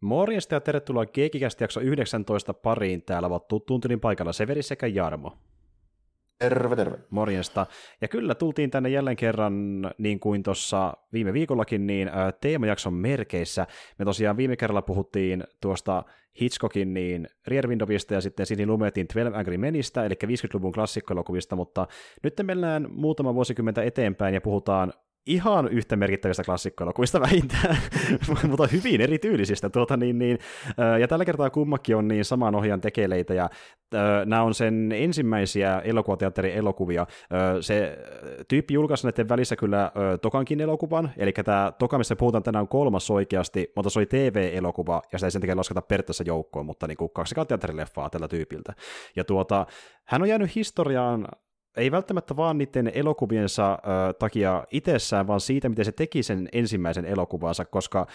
Morjesta ja tervetuloa Geekikästi jakso 19 pariin. Täällä ovat tuttuun tylin paikalla Severi sekä Jarmo. Terve, terve. Morjesta. Ja kyllä tultiin tänne jälleen kerran, niin kuin tuossa viime viikollakin, niin teemajakson merkeissä. Me tosiaan viime kerralla puhuttiin tuosta Hitchcockin niin Rear Windowista ja sitten Sidney Lumetin 12 Angry Menistä, eli 50-luvun klassikkoelokuvista, mutta nyt mennään muutama vuosikymmentä eteenpäin ja puhutaan ihan yhtä merkittävistä klassikkoelokuvista vähintään, mutta hyvin erityylisistä. Tuota, niin, niin, ja tällä kertaa kummakin on niin saman ohjan tekeleitä, ja nämä on sen ensimmäisiä elokuvateatterin elokuvia. Se tyyppi julkaisi näiden välissä kyllä Tokankin elokuvan, eli tämä Toka, missä puhutaan tänään on kolmas oikeasti, mutta se oli TV-elokuva, ja sitä ei sen takia lasketa periaatteessa joukkoon, mutta niin kuin kaksi teatterileffaa tällä tyypiltä. Ja tuota, hän on jäänyt historiaan ei välttämättä vaan niiden elokuviensa äh, takia itsessään, vaan siitä, miten se teki sen ensimmäisen elokuvansa, koska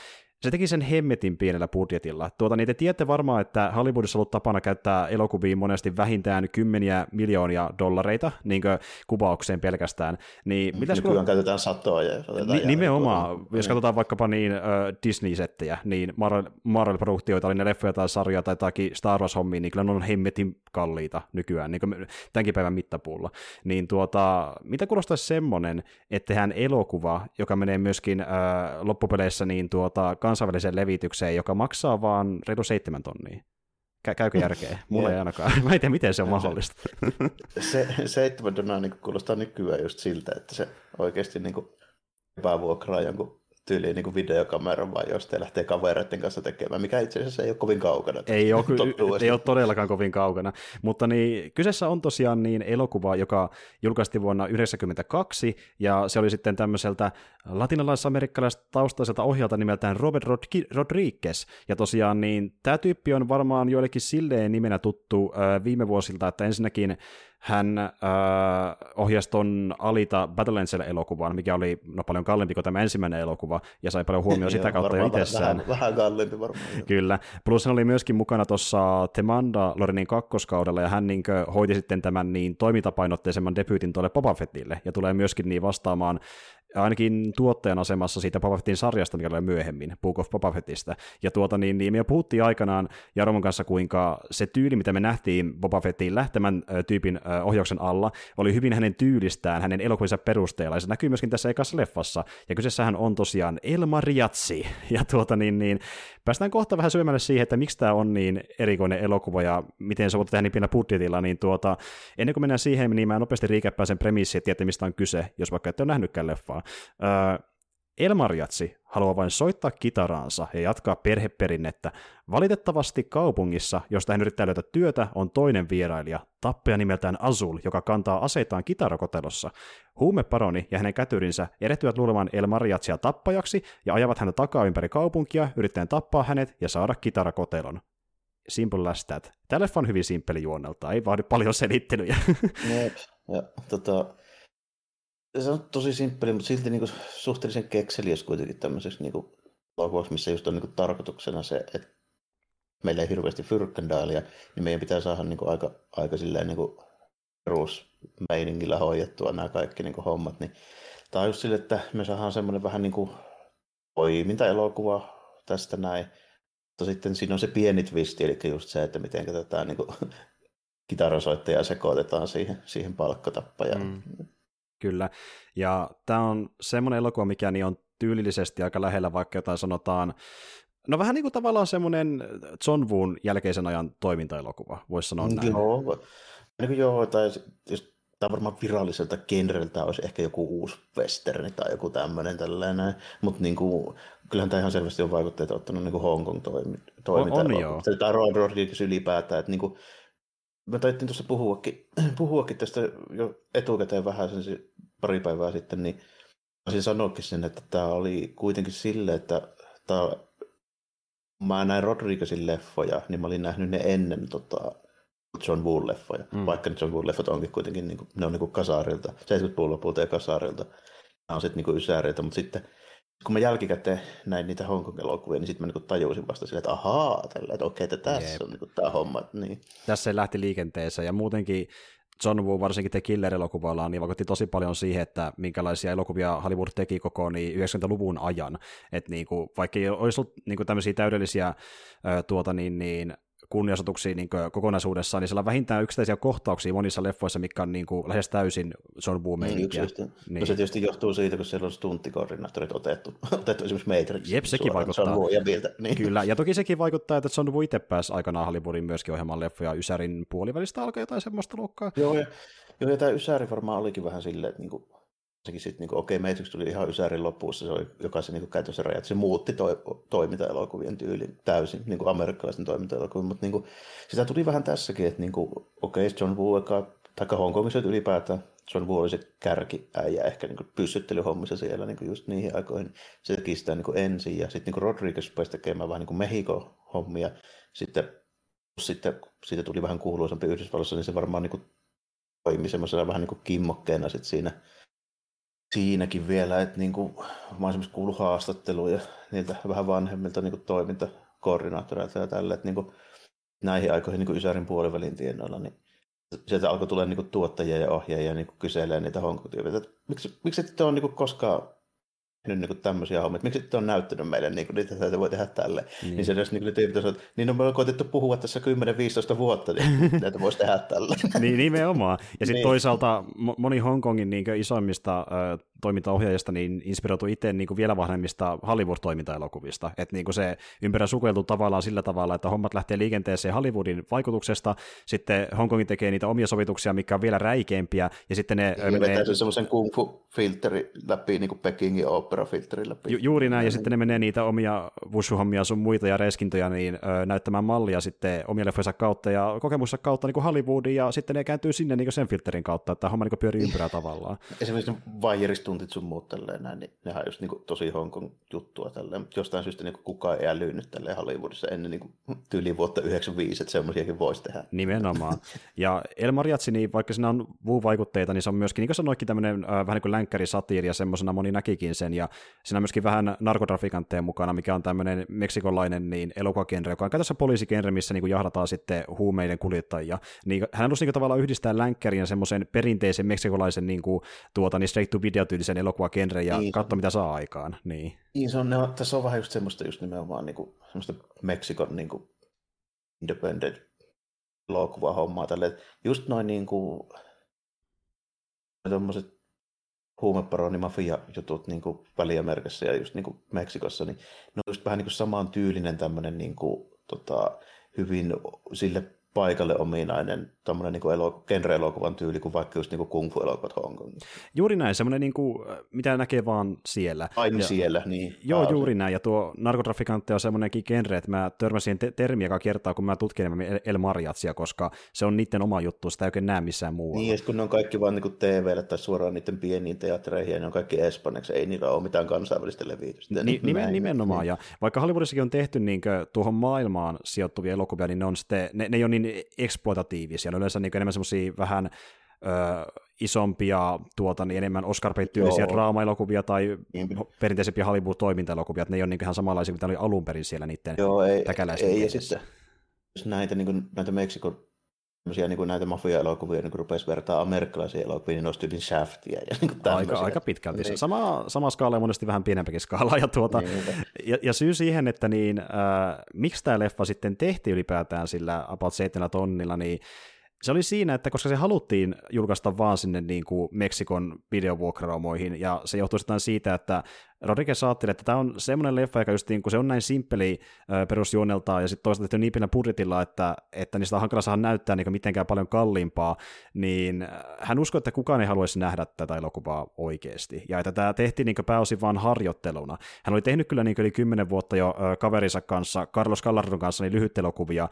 se teki sen hemmetin pienellä budjetilla. Tuota, niin te tiedätte varmaan, että Hollywoodissa on ollut tapana käyttää elokuviin monesti vähintään kymmeniä miljoonia dollareita niin kuvaukseen pelkästään. Niin, mitäs Nykyään kun... käytetään satoja. Ni- nimenomaan, niin jos katsotaan vaikkapa niin uh, Disney-settejä, niin Marvel, Marvel-produktioita, oli ne leffoja tai sarjoja tai jotakin Star Wars-hommia, niin kyllä ne on hemmetin kalliita nykyään, niin kuin tämänkin päivän mittapuulla. Niin tuota, mitä kuulostaisi semmoinen, että tehdään elokuva, joka menee myöskin uh, loppupeleissä niin tuota, kansainväliseen levitykseen, joka maksaa vaan reilu seitsemän tonnia. Kä- käykö järkeä? Mulla ei ainakaan. Mä en tiedä, miten se on mahdollista. se, seitsemän tonnia niin kuulostaa nykyään just siltä, että se oikeasti niin epävuokraa jonkun tyyliin niin videokameran vai jos te lähtee kavereiden kanssa tekemään, mikä itse asiassa ei ole kovin kaukana. Ei ole, ei ole todellakaan kovin kaukana, mutta niin, kyseessä on tosiaan niin elokuva, joka julkaistiin vuonna 1992, ja se oli sitten tämmöiseltä latinalais-amerikkalaiselta taustaiselta ohjalta nimeltään Robert Rodriguez, ja tosiaan niin tämä tyyppi on varmaan joillekin silleen nimenä tuttu äh, viime vuosilta, että ensinnäkin hän äh, ohjasi ton Alita Battle elokuvan mikä oli no, paljon kalliimpi kuin tämä ensimmäinen elokuva, ja sai paljon huomioon sitä kautta jo itsessään. Vähän, vähän kalliimpi varmaan. Kyllä. Plus hän oli myöskin mukana tuossa Temanda Lorinin kakkoskaudella, ja hän niin hoiti sitten tämän niin toimintapainotteisemman debyytin tuolle Boba Fettille, ja tulee myöskin niin vastaamaan ainakin tuottajan asemassa siitä Boba Fettin sarjasta, mikä oli myöhemmin, Book of Boba Fettistä. Ja tuota, niin, niin me puhuttiin aikanaan Jarmon kanssa, kuinka se tyyli, mitä me nähtiin Boba Fettin lähtemän tyypin ohjauksen alla, oli hyvin hänen tyylistään, hänen elokuvinsa perusteella, ja se näkyy myöskin tässä ekassa leffassa. Ja kyseessähän on tosiaan Elma Riatsi. Ja tuota, niin, niin, päästään kohta vähän syömälle siihen, että miksi tämä on niin erikoinen elokuva ja miten se voi tehdä niin pienellä budjetilla, niin tuota, ennen kuin mennään siihen, niin mä nopeasti riikäppään sen premissi, että tiedätte, mistä on kyse, jos vaikka ette ole nähnytkään leffaa. Öö, Elmarjatsi haluaa vain soittaa kitaraansa ja jatkaa perheperinnettä. Valitettavasti kaupungissa, josta hän yrittää löytää työtä, on toinen vierailija, tappaja nimeltään Azul, joka kantaa aseitaan kitarakotelossa. Huumeparoni ja hänen kätyrinsä erehtyvät luulemaan Elmarjatsia tappajaksi ja ajavat häntä takaa ympäri kaupunkia, yrittäen tappaa hänet ja saada kitarakotelon. Simple as that. Tämä on hyvin simppeli juonnelta, ei vaadi paljon selittelyjä. Jep, ja tota, se on tosi simppeli, mutta silti niin kuin suhteellisen kekseliäs kuitenkin tämmöiseksi niin logoksi, missä just on niin kuin tarkoituksena se, että meillä ei hirveästi fyrkkendaalia, niin meidän pitää saada niin kuin aika, aika silleen niin kuin perusmeiningillä hoidettua nämä kaikki niin kuin hommat. Niin tämä on just sille, että me saadaan semmoinen vähän niin kuin poiminta-elokuva tästä näin. Mutta sitten siinä on se pieni twisti, eli just se, että miten tätä niin kuin, kitarasoittajaa sekoitetaan siihen, siihen palkkatappajaan. Mm. Kyllä, ja tämä on semmoinen elokuva, mikä niin on tyylillisesti aika lähellä vaikka jotain sanotaan, no vähän niin kuin tavallaan semmoinen John Woon jälkeisen ajan toimintaelokuva, voisi sanoa näin. Joo, niin kuin joo tai jos tämä varmaan viralliselta genreltä olisi ehkä joku uusi westerni tai joku tämmöinen tällainen, mutta niin kuin, kyllähän tämä ihan selvästi on vaikutteita ottanut niin kuin Hong Kong toimi, toiminta. On, on joo. Tai Rodriguez ylipäätään, että niin kuin, me taittiin tuossa puhuakin, puhuakin tästä jo etukäteen vähän sen pari päivää sitten, niin olisin sanoakin sen, että tämä oli kuitenkin sille, että tämä, mä näin Rodriguezin leffoja, niin mä olin nähnyt ne ennen tota, John Woo-leffoja, mm. vaikka John Woo-leffot onkin kuitenkin, niin kuin, ne on niin kuin kasarilta, 70-luvun lopulta ja kasarilta, nämä on sitten niin ysäreitä, mutta sitten kun mä jälkikäteen näin niitä Hongkong-elokuvia, niin sitten mä niinku tajusin vasta silleen, että ahaa, tällä, että okei, että tässä Jeep. on niinku tämä homma. Niin. Tässä se lähti liikenteeseen ja muutenkin John Woo varsinkin te Killer-elokuvallaan, niin vaikutti tosi paljon siihen, että minkälaisia elokuvia Hollywood teki koko niin 90-luvun ajan. Että niin kuin, vaikka ei olisi ollut niin kuin tämmöisiä täydellisiä tuota, niin, niin, kunniasotuksia niin kokonaisuudessaan, niin siellä on vähintään yksittäisiä kohtauksia monissa leffoissa, mikä on niin kuin, lähes täysin John Woo niin, niin. No se tietysti johtuu siitä, kun siellä on stuntikoordinaattorit otettu, otettu esimerkiksi Matrix. Jep, sekin vaikuttaa. John Woo ja Biltä, niin. Kyllä, ja toki sekin vaikuttaa, että John Woo itse pääsi aikanaan Hollywoodin myöskin ohjelmaan leffoja Ysärin puolivälistä alkaa jotain semmoista luokkaa. Joo, ja, joo, ja tämä Ysäri varmaan olikin vähän silleen, että niin kuin sekin sitten, niin okei, okay, Matrix tuli ihan Ysärin lopussa, se oli jokaisen niin käytössä rajat, se muutti to, toimintaelokuvien tyylin täysin, niin kuin amerikkalaisten toimintaelokuvien, mutta niin kuin, sitä tuli vähän tässäkin, että niin kuin, okei, okay, John Woo, tai Hongkongissa ylipäätään, John Woo oli se kärkiäijä ehkä niin pyssyttelyhommissa siellä niin just niihin aikoihin. Se teki sitä niin ensin ja sitten niin Rodriguez pääsi tekemään vähän niin Mexico-hommia. Sitten, sitten siitä tuli vähän kuuluisampi Yhdysvalloissa, niin se varmaan niin toimi semmoisena vähän niin kimmokkeena sit siinä siinäkin vielä, että niin kuin, mä oon esimerkiksi kuullut haastatteluja niiltä vähän vanhemmilta niin toimintakoordinaattoreilta ja tällä, että niin kuin, näihin aikoihin niin Ysärin puolivälin tienoilla, niin sieltä alkoi tulla niin tuottajia ja ohjaajia niin kyselemään niitä honkotyypitä. Miksi, miksi ette ole niin koskaan nyt niin tämmöisiä hommia, miksi te on näyttänyt meille, niin kuin, niitä että voi tehdä tälle. Niin, niin se edes niin tyypit että niin on me koetettu puhua tässä 10-15 vuotta, niin näitä voisi tehdä tälle. niin, nimenomaan. Ja sitten niin. toisaalta moni Hongkongin niin isoimmista äh, toimintaohjaajista niin inspiroitu itse niin vielä vahvemmista Hollywood-toimintaelokuvista. Että niin se ympärä sukeltu tavallaan sillä tavalla, että hommat lähtee liikenteeseen Hollywoodin vaikutuksesta, sitten Hongkongin tekee niitä omia sovituksia, mikä on vielä räikeämpiä, ja sitten ne... Ja menee... vetää semmoisen kung fu-filteri läpi, niin kuin Pekingin opera-filteri läpi. Ju- juuri näin, ja, ja sitten ne menee niitä omia wushu-hommia sun muita ja reskintoja niin, ö, näyttämään mallia sitten omia leffojensa kautta ja kokemussa kautta niin kuin Hollywoodiin, ja sitten ne kääntyy sinne niin sen filterin kautta, että homma niin pyörii ympyrää tavallaan. Esimerkiksi vaijeristuntit sun muut tälleen näin, niin nehän on just niin kuin tosi Hongkong juttua tälleen, mutta jostain syystä niin kukaan ei älynyt tälleen Hollywoodissa ennen niin tyyliin vuotta 95, että semmoisiakin voisi tehdä. Nimenomaan. Ja El Mariachi, niin vaikka siinä on Wu-vaikutteita, niin se on myöskin, niin kuin sanoitkin, tämmöinen äh, vähän niin kuin länkkärisatiiri, ja semmoisena moni näkikin sen, ja siinä on myöskin vähän narkotrafikantteja mukana, mikä on tämmöinen meksikolainen niin elokuvagenre, joka on käytössä poliisigenre, missä niin kuin jahdataan sitten huumeiden kuljettajia. Niin hän halusi niin tavallaan yhdistää länkkärin ja semmoisen perinteisen meksikolaisen niin kuin, tuota, niin straight to video tyylisen elokuvagenre ja niin, katso, mitä saa aikaan. Niin, niin se on, ne on, tässä on vähän just semmoista just nimenomaan niin kuin, semmoista Meksikon niin kuin, independent hommaa tälle. Just noin niin kuin, tuommoiset huumeparoni mafia jutut niin kuin Väli-Amerikassa ja just niin kuin Meksikossa, niin ne on just vähän niin kuin saman tyylinen tämmöinen niin kuin, tota, hyvin sille paikalle ominainen tuommoinen niin elo, genre-elokuvan tyyli kuin vaikka just niin kuin kung fu-elokuvat Hongkongissa. Juuri näin, semmoinen niin kuin, mitä näkee vaan siellä. Aina ja, siellä, niin. Joo, pääosin. juuri näin, ja tuo narkotrafikantti on semmoinenkin genre, että mä törmäsin te- termiä joka kertaa, kun mä tutkin El Mariatsia, koska se on niiden oma juttu, sitä ei oikein näe missään muualla. Niin, kun ne on kaikki vaan niin TVlle tai suoraan niiden pieniin teattereihin, ja ne on kaikki espanjaksi, ei niillä ole mitään kansainvälistä levitystä. Ni- nimen, nimenomaan, niin. ja vaikka Hollywoodissakin on tehty niin tuohon maailmaan sijoittuvia elokuvia, niin ne, on sitten, ne, ne ei ole niin eksploitatiivisia, ne on yleensä niin enemmän semmoisia vähän ö, isompia, tuota, niin enemmän oscar tyylisiä draama-elokuvia tai niin. perinteisempiä Hollywood-toimintaelokuvia, että ne ei ole niin ihan samanlaisia, mitä oli alun perin siellä niiden Joo, ei, ei, ja sitten näitä, niin kuin, näitä Meksikon niin kuin näitä mafia-elokuvia niin rupesi vertaa amerikkalaisiin elokuviin, niin olisi tyyliin Shaftia. Ja niin aika, aika pitkälti. Niin. Sama, sama skaala ja monesti vähän pienempikin skaala. Ja, tuota, niin. ja, ja, syy siihen, että niin, äh, miksi tämä leffa sitten tehtiin ylipäätään sillä about 7 tonnilla, niin se oli siinä, että koska se haluttiin julkaista vaan sinne niin kuin Meksikon videovuokraamoihin, ja se johtui sitten siitä, että Rodriguez ajatteli, että tämä on semmoinen leffa, joka just niin kuin se on näin simppeli perusjuoneltaan ja sitten toisaalta tehty niin pienellä budjetilla, että, että niistä on hankala saada näyttää niin mitenkään paljon kalliimpaa, niin hän uskoi, että kukaan ei haluaisi nähdä tätä elokuvaa oikeasti. Ja että tämä tehtiin niin pääosin vain harjoitteluna. Hän oli tehnyt kyllä niin yli kymmenen vuotta jo kaverinsa kanssa, Carlos Gallardon kanssa, niin lyhyt elokuvia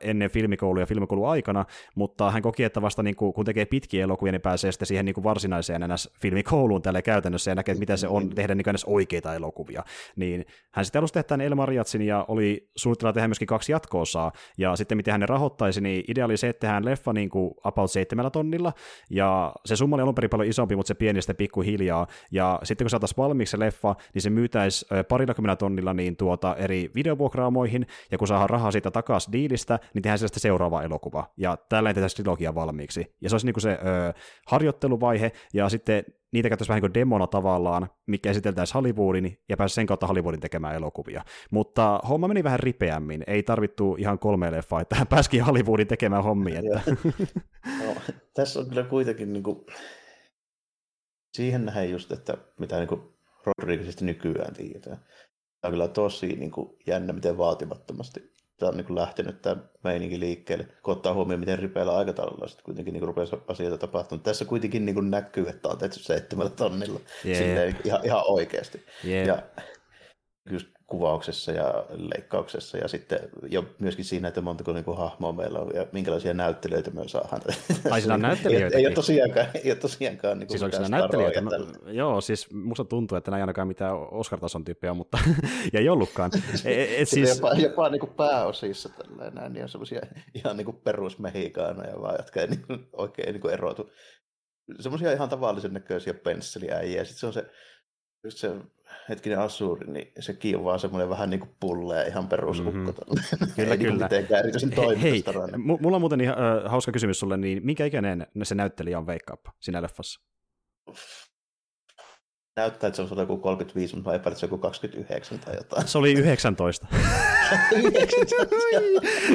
ennen filmikoulua ja filmikoulun aikana, mutta hän koki, että vasta niin kuin, kun tekee pitkiä elokuvia, niin pääsee sitten siihen niin varsinaiseen NS-filmikouluun tälle käytännössä ja näkee, että mitä se on tehdä niin niin oikeita elokuvia. Niin hän sitten alusti tehdä tämän El Mariatsin ja oli suunnitella tehdä myöskin kaksi jatkoosaa, ja sitten miten hän ne rahoittaisi, niin idea oli se, että tehdään leffa niin kuin about seitsemällä tonnilla, ja se summa oli alun perin paljon isompi, mutta se pieni sitten pikkuhiljaa, ja sitten kun saataisiin valmiiksi se leffa, niin se myytäisi parilla tonnilla niin tuota eri videovuokraamoihin, ja kun saadaan rahaa siitä takaisin diilistä, niin tehdään sitä seuraava elokuva, ja tällä tehdään trilogia valmiiksi. Ja se olisi niin kuin se ö, harjoitteluvaihe, ja sitten niitä käyttäisi vähän niin kuin demona tavallaan, mikä esiteltäisiin Hollywoodin ja pääsi sen kautta Hollywoodin tekemään elokuvia. Mutta homma meni vähän ripeämmin, ei tarvittu ihan kolme leffaa, että hän pääsikin Hollywoodin tekemään hommia. Että. no, tässä on kyllä kuitenkin niin kuin, siihen nähdään just, että mitä niin kuin Rodriguezista nykyään tiedetään. Tämä on kyllä tosi niin kuin, jännä, miten vaatimattomasti tämä on niin lähtenyt tämä meininki liikkeelle, kun ottaa huomioon, miten ripeällä aikataululla sitten kuitenkin niin rupesi asioita tapahtumaan. Tässä kuitenkin niin näkyy, että on tehty seitsemällä tonnilla yeah. Silleen, ihan, ihan oikeasti. Yeah. Ja just kuvauksessa ja leikkauksessa ja sitten jo myöskin siinä, että montako niin hahmoa meillä on ja minkälaisia näyttelijöitä me saadaan. Ai siinä on näyttelijöitä? Ei, ei, ole tosiaankaan, ei ole tosiaankaan niin siis onko siinä näyttelijöitä? Mä, joo, siis musta tuntuu, että näin ainakaan mitään Oscar-tason tyyppiä, mutta ja ei ollutkaan. E, et, et siis... Jopa, jopa niin kuin pääosissa tällainen, niin on semmoisia ihan niin kuin perusmehikaanoja vaan, jotka ei niin kuin, oikein niin kuin erotu. Semmoisia ihan tavallisen näköisiä pensseliäjiä. Sitten se on se, just se hetkinen Asuri, niin sekin on vaan semmoinen vähän niin kuin pulleja ihan perushukko. Mm-hmm. Kyllä, Ei kyllä. Niin Hei, mulla on muuten ihan, äh, hauska kysymys sulle, niin minkä ikäinen se näyttelijä on Wake Up siinä leffassa? Näyttää, että se on joku 35, mutta mä epäilen, että se on joku 29 tai jotain. Se oli 19. 19.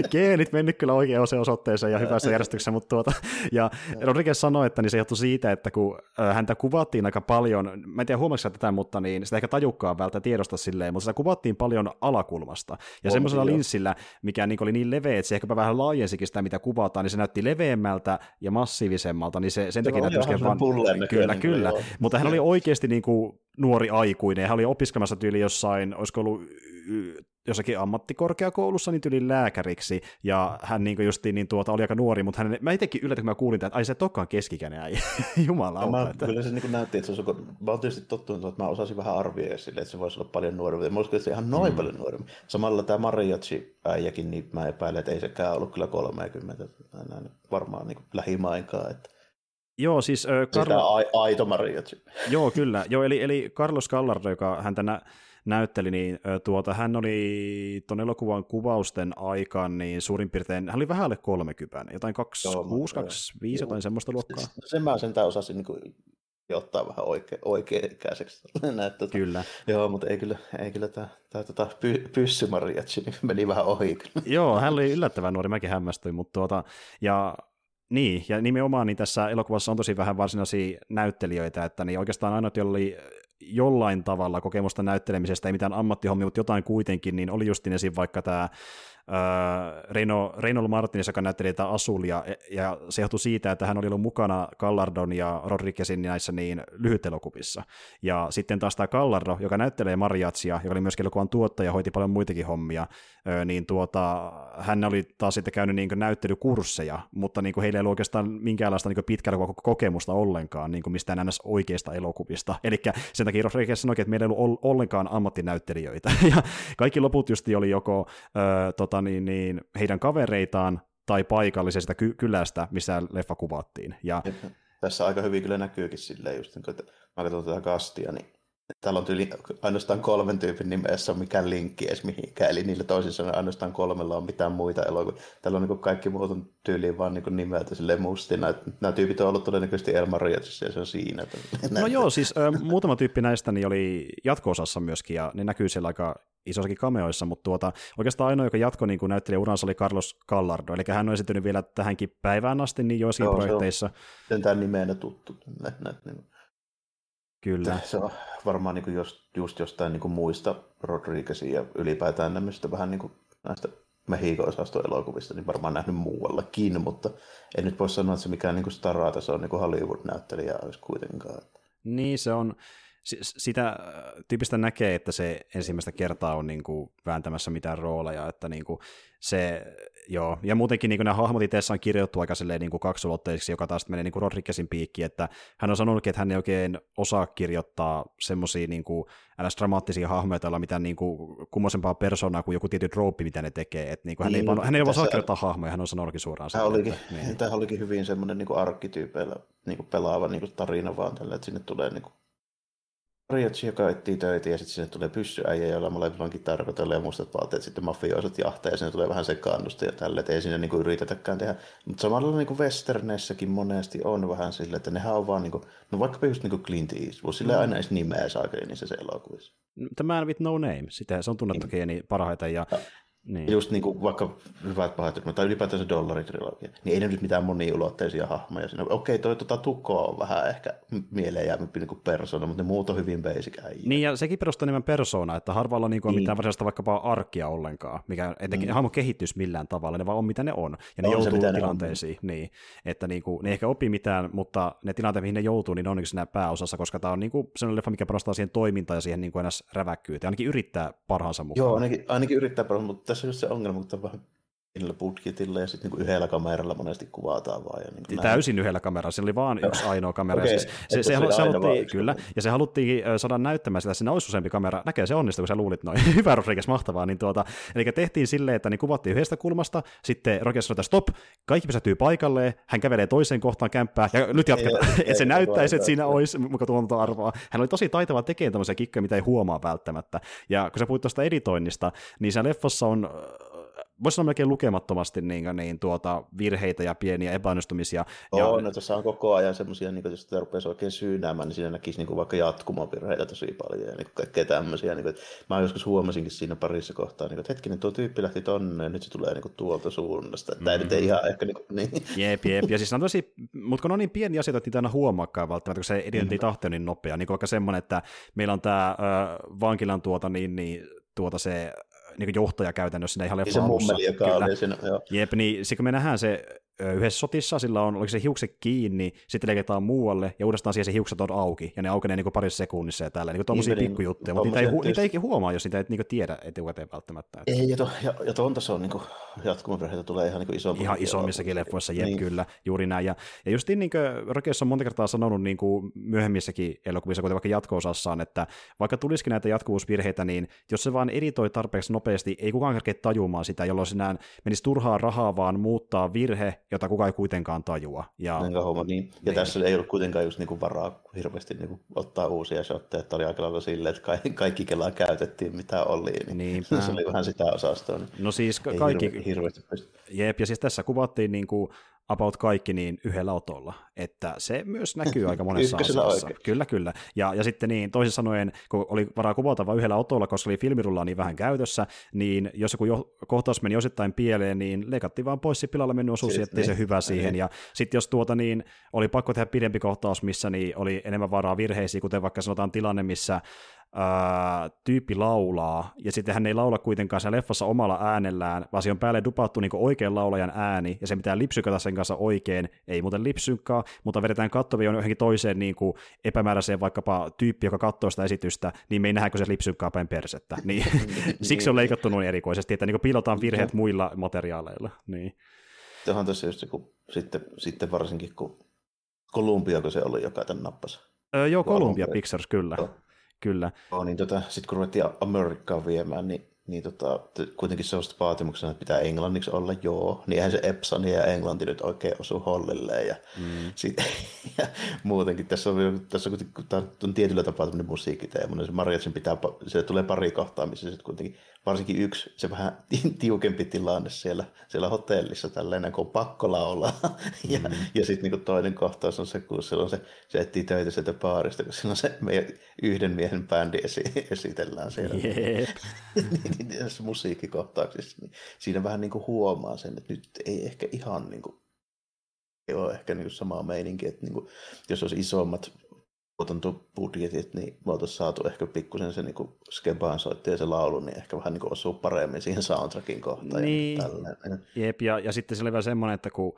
Geenit mennyt kyllä oikein osoitteeseen ja hyvässä järjestyksessä, mutta tuota, ja Rodriguez sanoi, että niin se johtui siitä, että kun häntä kuvattiin aika paljon, mä en tiedä huomasitko tätä, mutta niin sitä ehkä tajukkaan välttä tiedosta silleen, mutta sitä kuvattiin paljon alakulmasta. Ja semmoisella linssillä, mikä niin oli niin leveä, että se ehkä vähän laajensikin sitä, mitä kuvataan, niin se näytti leveämmältä ja massiivisemmalta, niin se sen takia näytti vaan... Kyllä, kyllä. Mutta hän oli oikeasti niin kuin nuori aikuinen, ja hän oli opiskelemassa tyyli jossain, olisiko ollut jossakin ammattikorkeakoulussa niin tyyli lääkäriksi, ja hän niin justiin niin tuota, oli aika nuori, mutta hän, mä itsekin yllätyin, kun mä kuulin että ai se tokkaan keskikäinen äijä, jumala mä, että... Kyllä se niin näytti, että se olisi, mä oon tietysti tottunut, että mä osasin vähän arvioida sille, että se voisi olla paljon nuorempi, mä uskon, että se ihan noin mm. paljon nuorempi. Samalla tämä Mariachi äijäkin, niin mä epäilen, että ei sekään ollut kyllä 30, varmaan niin lähimainkaan, että Joo, siis... Äh, Carlo... Sitä aito Mariachi. Joo, kyllä. Joo, eli, eli Carlos Gallardo, joka häntä nä- näytteli, niin tuota, hän oli tuon elokuvan kuvausten aikaan niin suurin piirtein, hän oli vähän alle 30, jotain 26, 25, jotain semmoista luokkaa. Sen mä sentään osasin niin kuin ottaa vähän oikein, oikein ikäiseksi. Näyttää, kyllä. Joo, mutta ei kyllä, ei kyllä tämä, tämä tämä py, pyssy niin meni vähän ohi. Joo, hän oli yllättävän nuori, mäkin hämmästyin, mutta tuota, ja niin, ja nimenomaan niin tässä elokuvassa on tosi vähän varsinaisia näyttelijöitä, että niin oikeastaan ainoa, joilla oli jollain tavalla kokemusta näyttelemisestä, ei mitään ammattihommia, mutta jotain kuitenkin, niin oli justin esim. vaikka tämä Reino, Reino Martinez, joka näytteli tätä Asulia, ja se johtui siitä, että hän oli ollut mukana Gallardon ja Rodriguezin näissä niin lyhytelokuvissa. Ja sitten taas tämä Gallardo, joka näyttelee Mariatsia, joka oli myöskin elokuvan tuottaja, hoiti paljon muitakin hommia, niin tuota, hän oli taas sitten käynyt niin näyttelykursseja, mutta niin heillä ei ollut oikeastaan minkäänlaista niin pitkällä kokemusta ollenkaan niin mistään ns. oikeista elokuvista. Eli sen takia Rodriguez sanoi, että meillä ei ollut ollenkaan ammattinäyttelijöitä. Ja kaikki loput justi oli joko ö, tota, tota, niin, niin, heidän kavereitaan tai paikallisesta ky- kylästä, missä leffa kuvattiin. Ja... Tässä aika hyvin kyllä näkyykin silleen, just, kun mä katson tätä kastia, niin Täällä on tyyli ainoastaan kolmen tyypin nimessä on mikään linkki edes mihinkään, eli niillä toisissa ainoastaan kolmella on mitään muita elokuvia. Täällä on niin kaikki muut on tyyliin vaan niin nimeltä silleen mustina. Nämä tyypit on ollut todennäköisesti Elmar Rietsissa ja se on siinä. No joo, siis ö, muutama tyyppi näistä niin oli jatko-osassa myöskin ja ne näkyy siellä aika isoissakin kameoissa, mutta tuota, oikeastaan ainoa, joka jatko niin näytteli uransa, oli Carlos Gallardo, eli hän on esiintynyt vielä tähänkin päivään asti niin joissakin Joo, projekteissa. Se on tämän nimenä tuttu. Nä, nä, nä. Kyllä. Se on varmaan niin just, just jostain niin muista Rodriguezin ja ylipäätään näistä vähän niin kuin näistä Mexico-osaston elokuvista, niin varmaan nähnyt muuallakin, mutta en nyt voi sanoa, että se mikään niin starataso on niin Hollywood-näyttelijä olisi kuitenkaan. Niin, se on, sitä tyypistä näkee, että se ensimmäistä kertaa on niin kuin vääntämässä mitään rooleja, että niin kuin se, joo, ja muutenkin niin kuin nämä hahmot itse on kirjoittu aika silleen niin kuin kaksulotteisiksi, joka taas menee niin kuin Rodriguezin piikki, että hän on sanonut, että hän ei oikein osaa kirjoittaa semmoisia niin kuin ns. dramaattisia hahmoja, joilla mitään niin kuin kummosempaa persoonaa kuin joku tietty trooppi, mitä ne tekee, että niin kuin hän, ei vaan, hän ei vaan saa kirjoittaa hahmoja, hän on sanonutkin suoraan. Tämä olikin, että, niin. olikin hyvin semmoinen niin kuin arkkityypeillä niin kuin pelaava niin kuin tarina vaan tällä, että sinne tulee niin kuin Riotsi, joka etsii töitä ja sitten sinne tulee pyssyäijä, jolla molemmilla onkin tarkoitella ja mustat vaatteet sitten mafioiset jahtaa ja sinne tulee vähän sekaannusta ja tälle, että ei sinne niinku yritetäkään tehdä. Mutta samalla niinku westerneissäkin monesti on vähän sillä, että nehän on vaan niinku, no vaikkapa just niinku Clint Eastwood, sillä mm. aina edes nimeä saakeli niissä elokuvissa. The Man with No Name, sitä se on tunnettu niin. parhaiten ja niin. Just niin kuin vaikka hyvät pahat, tai ylipäätään se dollaritrilogia, niin ei ne nyt mitään moniulotteisia hahmoja siinä. Okei, toi tuota, tukko on vähän ehkä mieleen jäämpi niin persona, mutta ne muut on hyvin basic. Niin, ja sekin perustuu nimen persona, että harvalla niin kuin niin. mitään varsinaista vaikkapa arkia ollenkaan, mikä etenkin mm. hahmo kehittyisi millään tavalla, ne vaan on mitä ne on, ja ne on joutuu se, tilanteisiin, ne on. niin, että niin kuin, ne ehkä opi mitään, mutta ne tilanteet, mihin ne joutuu, niin ne on niin siinä pääosassa, koska tämä on niin kuin sellainen leffa, mikä perustaa siihen toimintaan ja siihen niin kuin räväkkyyteen, ainakin yrittää parhaansa mukaan. Joo, ainakin, ainakin yrittää parhaansa, mutta tässä just se ongelma, että on pienellä budjetilla ja sitten niin yhdellä kameralla monesti kuvataan vaan. Ja niin Täysin yhdellä kameralla, siinä oli vaan yksi ainoa kamera. okay. siis se, se, se, se haluttiin, kyllä, ja se haluttiin saada näyttämään sitä, että siinä olisi useampi kamera. Näkee se onnistuu, kun sä luulit noin. Hyvä Rodriguez, mahtavaa. Niin tuota, eli tehtiin silleen, että niin kuvattiin yhdestä kulmasta, sitten Rodriguez sanoi, että stop, kaikki pysähtyy paikalleen, hän kävelee toiseen kohtaan kämppää, ja nyt jatketaan, että se näyttäisi, että siinä olisi muka tuotantoarvoa. Hän oli tosi taitava tekemään tämmöisiä kikkoja, mitä ei huomaa välttämättä. Ja kun sä puhuit tuosta editoinnista, niin se leffassa on voisi sanoa melkein lukemattomasti niin, niin tuota, virheitä ja pieniä epäonnistumisia. On, ja... no, tuossa on koko ajan semmoisia, niin jos sitä rupeaisi oikein syynäämään, niin siinä näkisi niin kuin vaikka jatkumovirheitä tosi paljon ja niin kuin kaikkea tämmöisiä. Niin kuin, mä joskus huomasinkin siinä parissa kohtaa, niin kuin, että hetkinen, tuo tyyppi lähti tonne ja nyt se tulee niin kuin tuolta suunnasta. Että mm-hmm. Tämä ei ihan ehkä niin, kuin, niin. Jep, jep. Ja siis on tosi, mutta kun on niin pieni asia, että niitä aina huomaakaan välttämättä, kun se identiteetti on niin nopea. Niin kuin vaikka semmoinen, että meillä on tämä äh, vankilan tuota, niin, niin tuota se niin johtaja käytännössä siinä ihan leffa alussa. Se mummeli, joka oli siinä, joo. Jep, niin sitten kun me nähdään se yhdessä sotissa, sillä on, oliko se hiukset kiinni, sitten leikataan muualle, ja uudestaan siihen se hiukset on auki, ja ne aukenee niin parissa sekunnissa ja tällä, niin tuommoisia niin, pikkujuttuja, mutta niitä ei, hu- niitä ei huomaa, jos niitä ei niin tiedä etukäteen välttämättä. Että... Ei, ja, to, ja, ja tuon tasolla niin jatkumavirheitä tulee ihan niin iso. Ihan isommissakin leffoissa, jep, niin. kyllä, juuri näin. Ja, ja just niin kuin Rökeus on monta kertaa sanonut niin kuin myöhemmissäkin elokuvissa, kuten vaikka jatko-osassaan, että vaikka tulisikin näitä jatkuvuusvirheitä, niin jos se vaan editoi tarpeeksi nopeasti, ei kukaan kerkeä tajumaan sitä, jolloin sinä menisi turhaa rahaa vaan muuttaa virhe, jota kukaan ei kuitenkaan tajua. Ja, homma, niin. ja niin. tässä ei ollut kuitenkaan just niinku varaa hirveästi niinku ottaa uusia shotteja, että oli aika lailla silleen, että kaikki, kaikki kelaa käytettiin, mitä oli, niin Niinpä. se oli vähän sitä osastoa. Niin no siis kaikki, hirve, hirveästi Jep, ja siis tässä kuvattiin niinku about kaikki niin yhdellä otolla, että se myös näkyy aika monessa asiassa. Kyllä, kyllä. Ja, ja sitten niin, toisin sanoen, kun oli varaa kuvata vain yhdellä otolla, koska oli filmirulla niin vähän käytössä, niin jos joku jo, kohtaus meni osittain pieleen, niin leikattiin vaan pois se pilalla mennyt osuus, siis, niin, se hyvä siihen. Niin. Ja sitten jos tuota niin, oli pakko tehdä pidempi kohtaus, missä niin oli enemmän varaa virheisiin, kuten vaikka sanotaan tilanne, missä ää, tyyppi laulaa, ja sitten hän ei laula kuitenkaan sen leffassa omalla äänellään, vaan se on päälle dupattu niin oikean laulajan ääni, ja se pitää lipsykata sen kanssa oikein, ei muuten lipsynkkaa, mutta vedetään kattovia johonkin toiseen niin kuin epämääräiseen vaikkapa tyyppi, joka katsoo sitä esitystä, niin me ei nähdä, kun se lipsynkkaa päin persettä. Niin, siksi on leikattu noin erikoisesti, että niin piilotaan virheet muilla materiaaleilla. Niin. Tuohon tässä just se, kun sitten, sitten varsinkin, kun Kolumbia, kun se oli, joka tämän nappasi. Öö, joo, Columbia Pictures, kyllä. Joo kyllä. Joo, niin tota, sitten kun ruvettiin Amerikkaan viemään, niin niin tota, kuitenkin se on vaatimuksena, että pitää englanniksi olla, joo. Niin eihän se Epson ja englanti nyt oikein osu hollilleen. Ja, mm. sit, ja muutenkin tässä on, tässä on, on tietyllä tapaa tämmöinen musiikkiteema. Se Mariatsin pitää, se tulee pari kohtaa, missä sitten kuitenkin varsinkin yksi, se vähän tiukempi tilanne siellä, siellä hotellissa tällainen, kun on pakko laulaa. ja, mm. ja sitten niin toinen kohtaus on se, kun silloin se, se etsii töitä sieltä baarista, kun silloin se meidän yhden miehen bändi esi, esitellään siellä. Yep. niin, tässä musiikkikohtauksissa, niin siinä vähän niin kuin huomaa sen, että nyt ei ehkä ihan niin kuin, ei ole ehkä niin samaa meininkiä, että niin kuin, jos olisi isommat tuotantobudjetit, niin me oltaisiin saatu ehkä pikkusen se niin skebaan soitti ja se laulu, niin ehkä vähän niin osuu paremmin siihen soundtrackin kohtaan. Niin, ja jep, ja, ja sitten se oli vielä semmoinen, että kun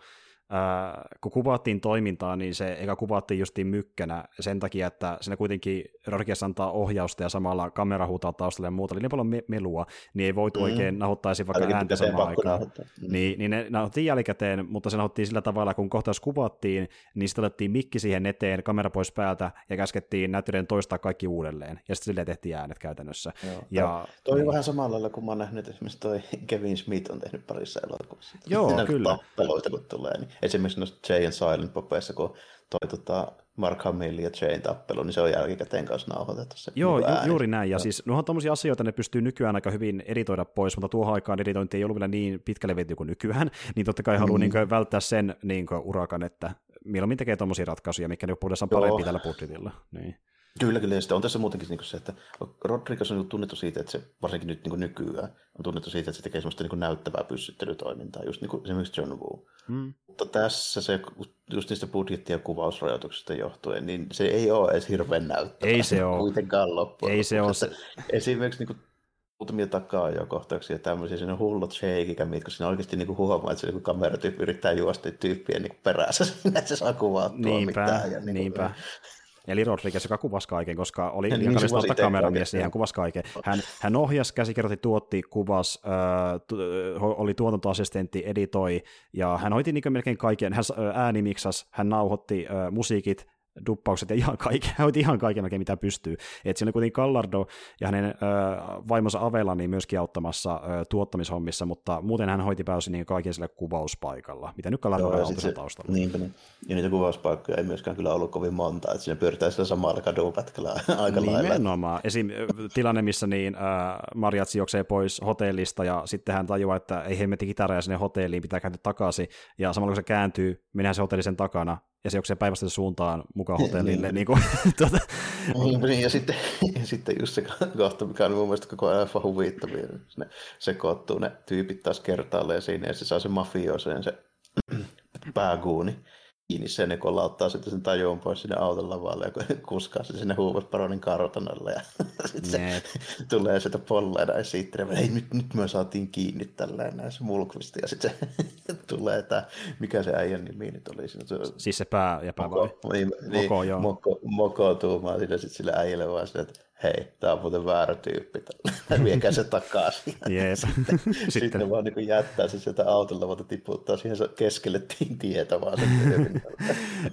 kun kuvattiin toimintaa, niin se eikä kuvattiin justiin mykkänä sen takia, että siinä kuitenkin Rodriguez antaa ohjausta ja samalla kamera huutaa taustalle ja muuta, eli niin paljon me- melua, niin ei voitu mm. oikein nahuttaisi vaikka ääntä samaan aikaan. Mm. Niin, niin ne nauhoittiin jälkikäteen, mutta se nauhoittiin sillä tavalla, kun kohtaus kuvattiin, niin sitten otettiin mikki siihen eteen, kamera pois päältä ja käskettiin näyttelijän toistaa kaikki uudelleen. Ja sitten sille tehtiin äänet käytännössä. Joo, ja, toi niin. on vähän samalla lailla, kun mä oon nähnyt, esimerkiksi toi Kevin Smith on tehnyt parissa elokuvassa. Joo, kyllä. Tappeluita, kun tulee, niin esimerkiksi noissa Jay and Silent Popeissa, kun toi tota, Mark Hamill ja Jane tappelu, niin se on jälkikäteen kanssa nauhoitettu se Joo, ju- juuri näin. Ja siis nuohan tommosia asioita ne pystyy nykyään aika hyvin editoida pois, mutta tuohon aikaan editointi ei ollut vielä niin pitkälle viety kuin nykyään, niin totta kai mm. haluaa niin välttää sen niin urakan, että mieluummin tekee tommosia ratkaisuja, mikä nyt puhutaan parempi tällä budjetilla. Niin. Kyllä, kyllä. Sitten on tässä muutenkin niin se, että Rodriguez on tunnettu siitä, että se varsinkin nyt niin nykyään on tunnettu siitä, että se tekee semmoista niin näyttävää pyssyttelytoimintaa, just niin kuin esimerkiksi John Woo. Hmm. Mutta tässä se, just niistä budjetti- ja kuvausrajoituksista johtuen, niin se ei ole edes hirveän näyttävää. Ei se ole. Kuitenkaan loppuun. Ei se ole. Esimerkiksi niin kuin muutamia takaa jo kohtauksia ja tämmöisiä, siinä on hullut shake kun siinä oikeasti niin kuin huomaa, että se niin kameratyyppi yrittää juosta tyyppien niin perässä siinä, että se saa kuvattua niinpä, mitään. Ja niin niinpä. Eli Rodriguez, joka kuvasi kaiken, koska oli niin, se kameramies, niin hän kuvasi kaiken. Hän, hän ohjasi, käsikirjoitti, tuotti, kuvasi, äh, tu, oli tuotantoassistentti, editoi, ja hän hoiti niin melkein kaiken. Hän äänimiksasi, hän nauhoitti äh, musiikit, duppaukset ja ihan kaiken, hän hoiti ihan kaiken melkein mitä pystyy. Et siinä oli kuitenkin Gallardo ja hänen ö, vaimonsa Avela niin myöskin auttamassa ö, tuottamishommissa, mutta muuten hän hoiti pääosin niin kaiken sille kuvauspaikalla, mitä nyt Gallardo on se, taustalla. Niinpä, niin. Ja niitä kuvauspaikkoja ei myöskään kyllä ollut kovin monta, että siinä pyöritään sillä samalla kadupätkällä aika lailla. Nimenomaan. Esim. tilanne, missä niin, Marjat juoksee pois hotellista ja sitten hän tajuaa, että ei hemmetti kitaraa sinne hotelliin, pitää kääntyä takaisin ja samalla kun se kääntyy, menehän se hotelli sen takana ja se juoksee päivästä suuntaan mukaan hotellille. niin, kuin, tuota. niin, ja, sitten, ja sitten just se kohta, mikä on mun mielestä koko ajan huvittavia, ne sekoittuu ne tyypit taas kertaalleen siinä, ja se saa se mafiooseen se pääguuni kiinni sen, ja kolauttaa sitten sen tajuun pois sinne auton lavalle ja kuskaa se sinne huumasparonin kartanolle ja sitten se tulee sieltä polleena ja siitä, ei nyt, nyt me saatiin kiinni tällä näissä mulkvista ja sitten se tulee tämä, mikä se äijän nimi nyt oli siinä. Siis se pää ja pää moko, vai? Niin, niin, moko, joo. Moko, moko tuumaa siinä sitten sille äijälle vaan sitä, että hei, tämä on muuten väärä tyyppi, viekää se takaisin. Jeep. sitten, sitten. sitten vaan niin jättää se sieltä autolla, mutta tiputtaa siihen keskelle tietä vaan.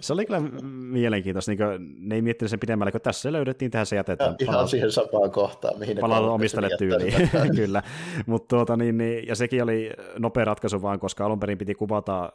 se oli kyllä mielenkiintoista, niin ne ei miettinyt sen pidemmälle, kun tässä löydettiin, tähän se jätetään. Ja, ihan siihen samaan kohtaan, mihin ne Palaa omistalle tyyliin, kyllä. Mut, tuota, niin, niin, ja sekin oli nopea ratkaisu vaan, koska alun perin piti kuvata äh,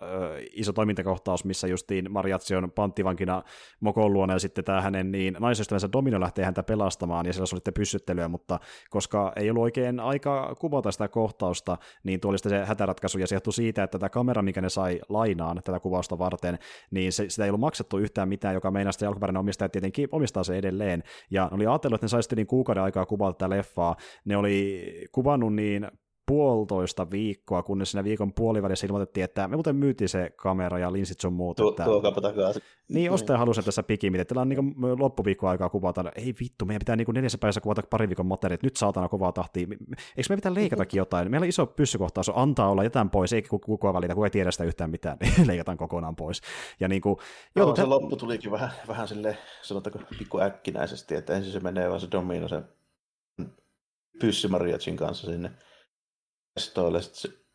iso toimintakohtaus, missä justiin Marjatsi on panttivankina Mokon luona, ja sitten tämä hänen niin, naisystävänsä Domino lähtee häntä pelastamaan, kuvaamaan, ja siellä oli sitten pyssyttelyä, mutta koska ei ollut oikein aika kuvata sitä kohtausta, niin tuo oli se hätäratkaisu, ja se johtui siitä, että tämä kamera, mikä ne sai lainaan tätä kuvausta varten, niin se, sitä ei ollut maksettu yhtään mitään, joka meinaa sitten alkuperäinen omistaja tietenkin omistaa se edelleen, ja ne oli ajatellut, että ne saisi niin kuukauden aikaa kuvata tätä leffaa, ne oli kuvannut niin puolitoista viikkoa, kunnes siinä viikon puolivälissä ilmoitettiin, että me muuten myytiin se kamera ja linssit sun muut. Tuo, että... Tuokaapa takaisin. Niin, ostaja niin. halusi tässä pikimmin, että teillä on niin loppuviikko aikaa kuvata. Ei vittu, meidän pitää niin neljässä päivässä kuvata pari viikon materiaalit, nyt saatana kovaa tahtia. Eikö me pitää leikatakin jotain? Meillä on iso pyssykohtaus, antaa olla, jätän pois, ei kukaan välitä, kukaan ei tiedä sitä yhtään mitään, niin leikataan kokonaan pois. Ja niin kuin, Joo, joo, se te... loppu tulikin vähän, vähän sille, sanotaanko pikku äkkinäisesti, että ensin se menee vaan se Domino sen pyssymariatsin kanssa sinne mestoille,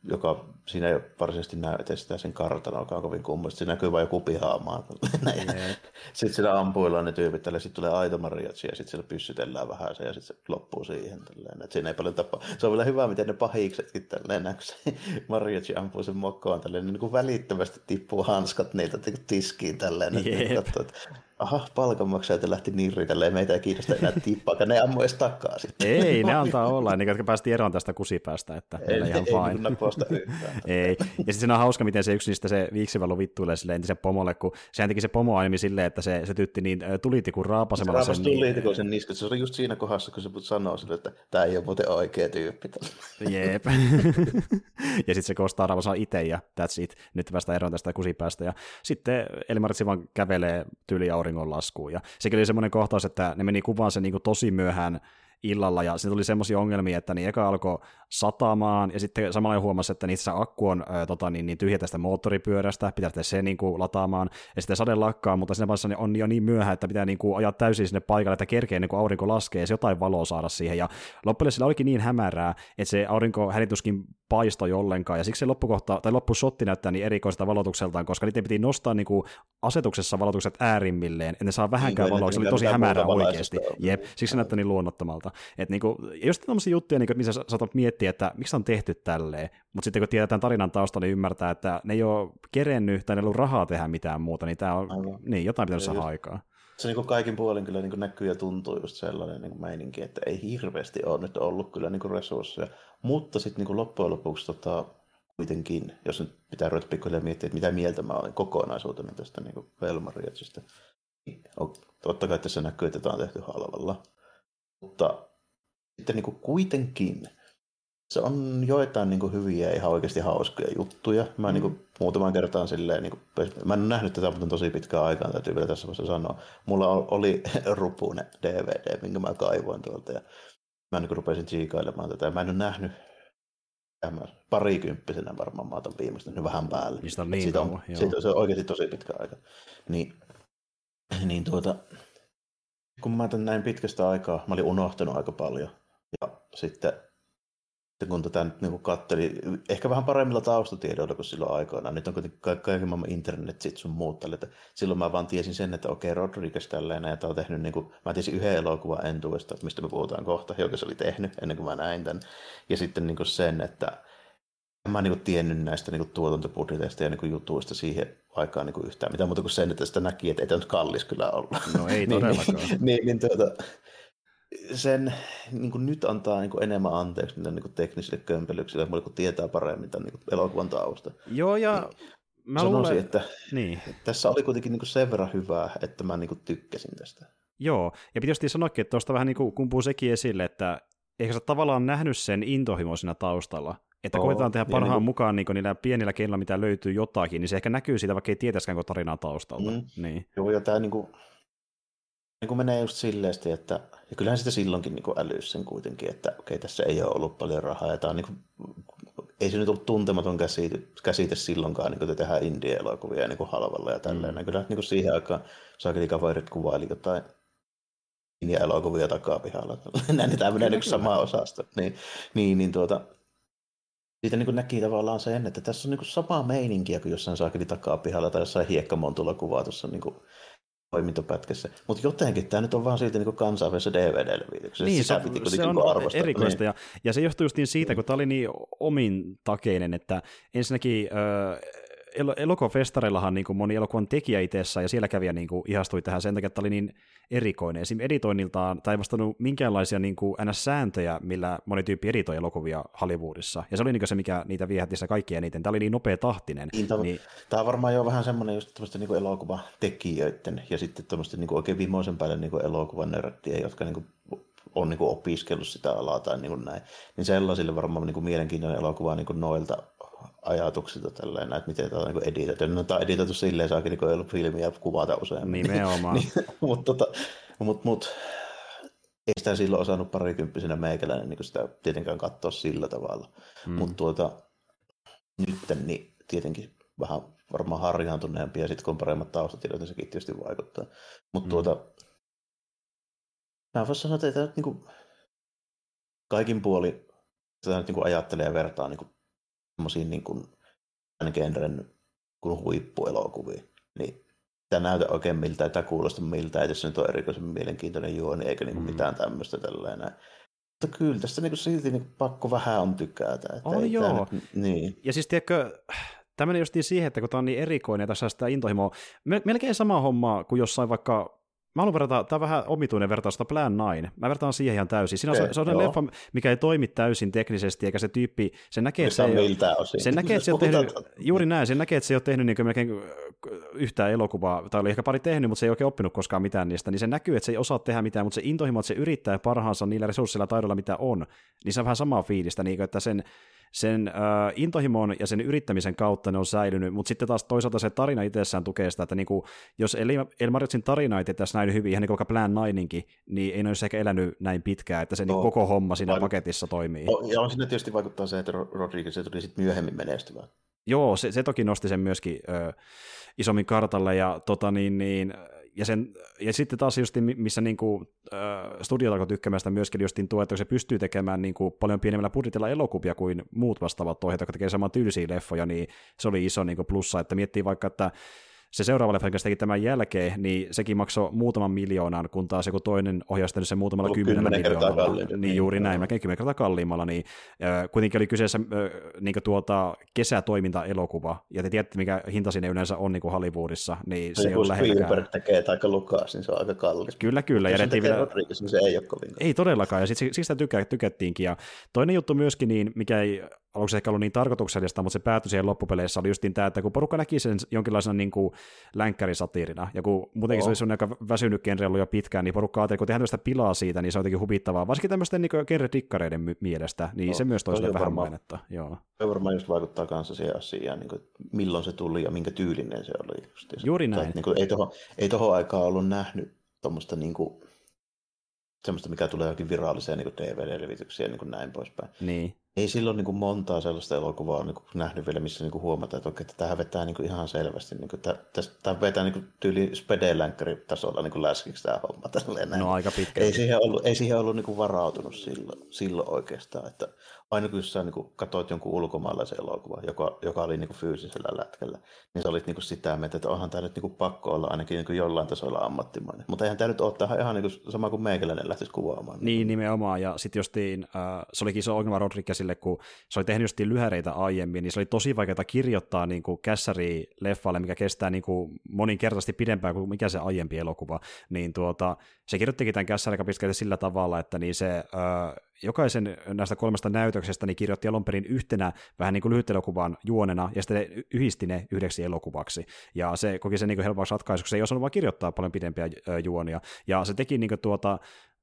joka siinä ei varsinaisesti näy sitä sen kartana, joka on kovin kummallista. Se näkyy vain joku pihaamaan. sitten siellä ampuillaan ne tyypit, tälle sitten tulee aito mariatsi ja sitten siellä pyssytellään vähän se ja sitten se loppuu siihen. Tälleen. Et siinä ei paljon tapa. Se on vielä hyvä, miten ne pahiksetkin tälleen näkyy. mariatsi ampuu sen mokkoon tälleen, niin kuin välittömästi tippuu hanskat niiltä tiskiin tälleen. Että, katsoo, että aha, palkanmaksajat lähti niin tälleen, meitä ei kiinnosta enää tippaakaan, ne ammu edes takaa sitten. Ei, ne antaa olla, niin jotka päästiin eroon tästä kusipäästä, että ei, ei, ihan ei, fine. Ei, ei. Ja sitten siinä on hauska, miten se yksi niistä se viiksivallu vittuilee sille entisen pomolle, kun sehän teki se pomo aiemmin silleen, että se, se tytti niin tulitikun raapasemalla se sen. tulitikun niin... sen niskat, se oli just siinä kohdassa, kun se sanoo sille, että tämä ei ole muuten oikea tyyppi. Jep. ja sitten se kostaa raapasella itse ja that's it. Nyt päästään eroon tästä kusipäästä. Ja sitten Elmaritsi vaan kävelee tyyli auringonlaskuun. Ja sekin oli semmoinen kohtaus, että ne meni kuvaan se niin tosi myöhään illalla, ja siinä tuli semmoisia ongelmia, että niin eka alkoi satamaan, ja sitten samalla huomasi, että niissä akku on ää, tota, niin, niin tyhjä tästä moottoripyörästä, pitää se niin kuin, lataamaan, ja sitten sade lakkaa, mutta siinä vaiheessa on jo niin myöhä, että pitää niin kuin, ajaa täysin sinne paikalle, että kerkee niin kuin aurinko laskee, ja jotain valoa saada siihen, ja loppujen sillä olikin niin hämärää, että se aurinko hänituskin paistoi ollenkaan, ja siksi se loppukohta, tai loppusotti näyttää niin erikoiselta valotukseltaan, koska niiden piti nostaa niin kuin, asetuksessa valotukset äärimmilleen, että ne saa vähänkään niin, valoa, se oli tosi hämärää oikeasti, jep, siksi se näyttää niin luonnottomalta. Et niin kuin, just tämmöisiä juttuja, niin kuin, missä saatat miettiä, että miksi on tehty tälleen, mutta sitten kun tiedetään tarinan tausta, niin ymmärtää, että ne ei ole kerennyt tai ne ei ollut rahaa tehdä mitään muuta, niin tämä on, Aivan. niin, jotain pitänyt saada aikaa se niin kaikin puolin kyllä niin näkyy ja tuntuu just sellainen niin meininki, että ei hirveästi ole nyt ollut kyllä niin resursseja. Mutta sitten niin loppujen lopuksi tota, kuitenkin, jos nyt pitää ruveta pikkuhiljaa miettiä, että mitä mieltä mä olen kokonaisuutena tästä niin Velmarietzistä, niin totta kai tässä näkyy, että tämä on tehty halvalla. Mutta sitten niin kuin kuitenkin se on joitain niin kuin, hyviä ja ihan oikeasti hauskoja juttuja. Mä mm. niin kuin, muutaman kertaan silleen, niin kuin, mä en ole nähnyt tätä, mutta tosi pitkään aikaan, täytyy vielä tässä vaiheessa sanoa. Mulla oli rupune DVD, minkä mä kaivoin tuolta ja mä niin kuin, rupesin tsiikailemaan tätä. Mä en ole nähnyt parikymppisenä varmaan mä otan viimeistä nyt vähän päälle. On niin siitä on, siitä, se on oikeasti tosi pitkä aika. Niin, niin tuota, kun mä tämän näin pitkästä aikaa, mä olin unohtanut aika paljon. Ja sitten kun tätä nyt niin katteli, ehkä vähän paremmilla taustatiedoilla kuin silloin aikoinaan. Nyt on kuitenkin kaiken maailman internet sit sun muut tälle. Että silloin mä vaan tiesin sen, että okei, Rodriguez tälleen, ja tämä on tehnyt, niin kuin, mä tiesin yhden elokuvan entuesta, mistä me puhutaan kohta, joka se oli tehnyt ennen kuin mä näin tämän. Ja sitten niin sen, että mä en niin kuin tiennyt näistä niin kuin tuotantobudjeteista ja niin kuin jutuista siihen aikaan niin kuin yhtään mitään muuta kuin sen, että sitä näki, että ei tämä nyt kallis kyllä olla. No ei niin, todellakaan. niin, niin, niin tuota, sen niin kuin nyt antaa niin kuin enemmän anteeksi niille niin teknisille kömpelyksille, kun tietää paremmin tämän niin elokuvan tausta. Joo, ja niin, mä sanoisin, luulen... että, niin. tässä oli kuitenkin niin kuin sen verran hyvää, että mä niin kuin tykkäsin tästä. Joo, ja pitäisi sanoakin, että tuosta vähän niin kuin kumpuu sekin esille, että ehkä sä tavallaan nähnyt sen intohimo siinä taustalla, että oh, koitetaan tehdä parhaan niin mukaan niin niillä pienillä keinoilla, mitä löytyy jotakin, niin se ehkä näkyy siitä, vaikka ei tietäisikään koko tarinaa taustalta. Mm. Niin. Joo, ja tämä niin kuin, niin kuin menee just silleen, että ja kyllähän sitä silloinkin niin älyys sen kuitenkin, että okei, tässä ei ole ollut paljon rahaa, ja tämä on niin kuin, ei se nyt ollut tuntematon käsite, käsite silloinkaan, niin kun tehdään indie-elokuvia niin kuin halvalla ja tälleen. Mm. Kyllä niin kuin siihen aikaan saakeli kaverit kuvaili jotain indie-elokuvia takapihalla. Näin niin sama osasto. Niin, niin, niin tuota, siitä niin näki tavallaan sen, että tässä on niin samaa meininkiä kuin jossain saakeli takapihalla tai jossain hiekkamontulla kuvatussa niin toimintopätkässä. Mutta jotenkin tämä nyt on vaan silti niin kansainvälisessä DVD-levityksessä. Niin, se, se on arvostaa. erikoista. Niin. Ja, ja se johtuu just niin siitä, kun tämä oli niin omin takeinen, että ensinnäkin... Öö, el- elokuvafestareillahan niin kuin moni elokuvan tekijä itsessä ja siellä kävijä niin kuin ihastui tähän sen takia, että oli niin erikoinen. Esim. editoinniltaan tai ei vastannut minkäänlaisia niin kuin NS-sääntöjä, millä moni tyyppi editoi elokuvia Hollywoodissa. Ja se oli niin se, mikä niitä viehätti sitä kaikkia eniten. Tämä oli niin nopea tahtinen. Niin, tämä, niin... tämä on varmaan jo vähän semmoinen just tämmöistä niin elokuvatekijöiden ja sitten tämmöistä niin oikein vimoisen päälle niin elokuvan nörttien, jotka niin kuin on niin kuin opiskellut sitä alaa tai niin kuin näin, niin sellaisille varmaan niin kuin mielenkiintoinen elokuva niin kuin noilta ajatuksilta tällainen, että miten tämä on niin editoitu. No, tämä on editoitu silleen, saakin niin ollut filmiä kuvata useammin. Nimenomaan. niin, mutta tota, mut, mut, ei sitä silloin osannut parikymppisenä meikäläinen niin sitä tietenkään katsoa sillä tavalla. Mm. Mutta tuota, nyt niin tietenkin vähän varmaan harjaantuneempi ja sitten kun on paremmat taustatiedot, niin sekin tietysti vaikuttaa. Mutta mm. tuota, mä voisin sanoa, että tämä niin kuin, kaikin puoli sitä nyt niin kuin ajattelee ja vertaa niin kuin semmoisiin niin kuin, genren kuin huippuelokuviin, niin tämä näytä oikein miltä, tämä kuulosta miltä, että se nyt on erikoisen mielenkiintoinen juoni, eikä niin kuin mm. mitään tämmöistä tällainen. Mutta kyllä tästä niin kuin silti niin kuin pakko vähän on tykätä. Että on joo. Nyt, niin. Ja siis tiedätkö, tämmöinen just siihen, että kun tämä on niin erikoinen ja tässä sitä intohimoa, melkein sama homma kuin jossain vaikka Mä haluan verrata, tämä on vähän omituinen vertausta Plan 9. Mä vertaan siihen ihan täysin. Siinä on, se on leffa, mikä ei toimi täysin teknisesti, eikä se tyyppi, se näkee, että se, ei ole, se näkee, että se on tehnyt, juuri näin, se näkee, että se ei ole tehnyt niin melkein yhtään elokuvaa, tai oli ehkä pari tehnyt, mutta se ei oikein oppinut koskaan mitään niistä, niin se näkyy, että se ei osaa tehdä mitään, mutta se intohimo, että se yrittää parhaansa niillä resursseilla taidoilla, mitä on, niin se on vähän samaa fiilistä, niin kuin, että sen sen äh, intohimon ja sen yrittämisen kautta ne on säilynyt, mutta sitten taas toisaalta se tarina itsessään tukee sitä, että niinku, jos Elmariotsin tarina ei tässä näin hyvin, ihan niin kuin vaikka Plan 9 niin ei ne olisi ehkä elänyt näin pitkään, että se no, niin koko homma siinä Vaik- paketissa toimii. No, ja on sinne tietysti vaikuttaa se, että Rodriguez tuli sitten myöhemmin menestyvää. Joo, se, se toki nosti sen myöskin ö, isommin kartalle, ja tota niin, niin ja, sen, ja sitten taas just missä niin kuin, äh, studiot alkoi tykkäämään sitä myöskin just tuo, että se pystyy tekemään niin kuin, paljon pienemmällä budjetilla elokuvia kuin muut vastaavat ohjeet, jotka tekee saman tyylisiä leffoja, niin se oli iso niin kuin plussa, että miettii vaikka, että se seuraava leffa, joka teki tämän jälkeen, niin sekin maksoi muutaman miljoonan, kun taas joku toinen ohjaisi sen muutamalla kymmenellä miljoonalla. Niin, niin juuri näin, melkein kymmenen kertaa kalliimmalla, niin äh, kuitenkin oli kyseessä äh, niin tuota, kesätoiminta-elokuva, ja te tiedätte, mikä hinta siinä yleensä on niin kuin Hollywoodissa, niin se, se ei ole lähelläkään. Spielberg tekee aika lukas, niin se on aika kallis. Kyllä, kyllä. Ja tekee vielä... Rodriguez, niin se ei ole kovin. Ei todellakaan, ja siksi sitä tykä, tykättiinkin. Ja toinen juttu myöskin, niin, mikä ei aluksi ehkä ollut niin tarkoituksellista, mutta se päätyi siihen loppupeleissä oli justiin tämä, että kun porukka näki sen jonkinlaisena niin kuin länkkärisatiirina, ja kun muutenkin oh. se olisi aika väsynyt genre ollut jo pitkään, niin porukka ajatteli, kun tehdään tästä pilaa siitä, niin se on jotenkin huvittavaa, varsinkin tämmöisten niin genre-dikkareiden mielestä, niin no, se myös toisi vähän varmaan, mainetta. Joo. Se varmaan just vaikuttaa kanssa siihen asiaan, niin kuin, milloin se tuli ja minkä tyylinen se oli. Justiinsa. Juuri näin. Tai, niin kuin, ei tuohon ei toho aikaan ollut nähnyt tuommoista niin kuin, semmoista, mikä tulee jokin viralliseen niin DVD-levityksiä ja niin näin poispäin. Niin ei silloin niin kuin montaa sellaista elokuvaa niin kuin nähnyt vielä, missä niin kuin huomataan, että, oikein, että tämä vetää niin kuin ihan selvästi. Niin kuin, tämä vetää niin kuin tyyli tasolla niin läskiksi tämä homma. Tälleen, no aika pitkä. Ei siihen ollut, ei siihen ollut niin kuin varautunut silloin, silloin oikeastaan. Että aina kun sä niin katsoit jonkun ulkomaalaisen elokuvan, joka, joka oli niin kuin fyysisellä lätkällä, niin sä olit niin kuin sitä mieltä, että onhan tämä nyt niin kuin pakko olla ainakin niin kuin jollain tasolla ammattimainen. Mutta eihän tämä nyt ole tähän ihan niin kuin sama kuin meikäläinen lähtisi kuvaamaan. Niin, nimenomaan. Ja sitten justiin, äh, se olikin iso ongelma Rodriguezille, kun se oli tehnyt justiin lyhäreitä aiemmin, niin se oli tosi vaikeaa kirjoittaa niin kuin kässäri leffalle, mikä kestää niin kuin moninkertaisesti pidempään kuin mikä se aiempi elokuva. Niin tuota, se kirjoittikin tämän kässäri sillä tavalla, että niin se äh, jokaisen näistä kolmesta näytöksestä niin kirjoitti alun perin yhtenä vähän niin kuin lyhytelokuvan juonena, ja sitten yhdisti ne yhdeksi elokuvaksi. Ja se koki sen niin kuin helpoksi ratkaisuksi, se ei osannut vaan kirjoittaa paljon pidempiä juonia. Ja se teki niin kuin tuota,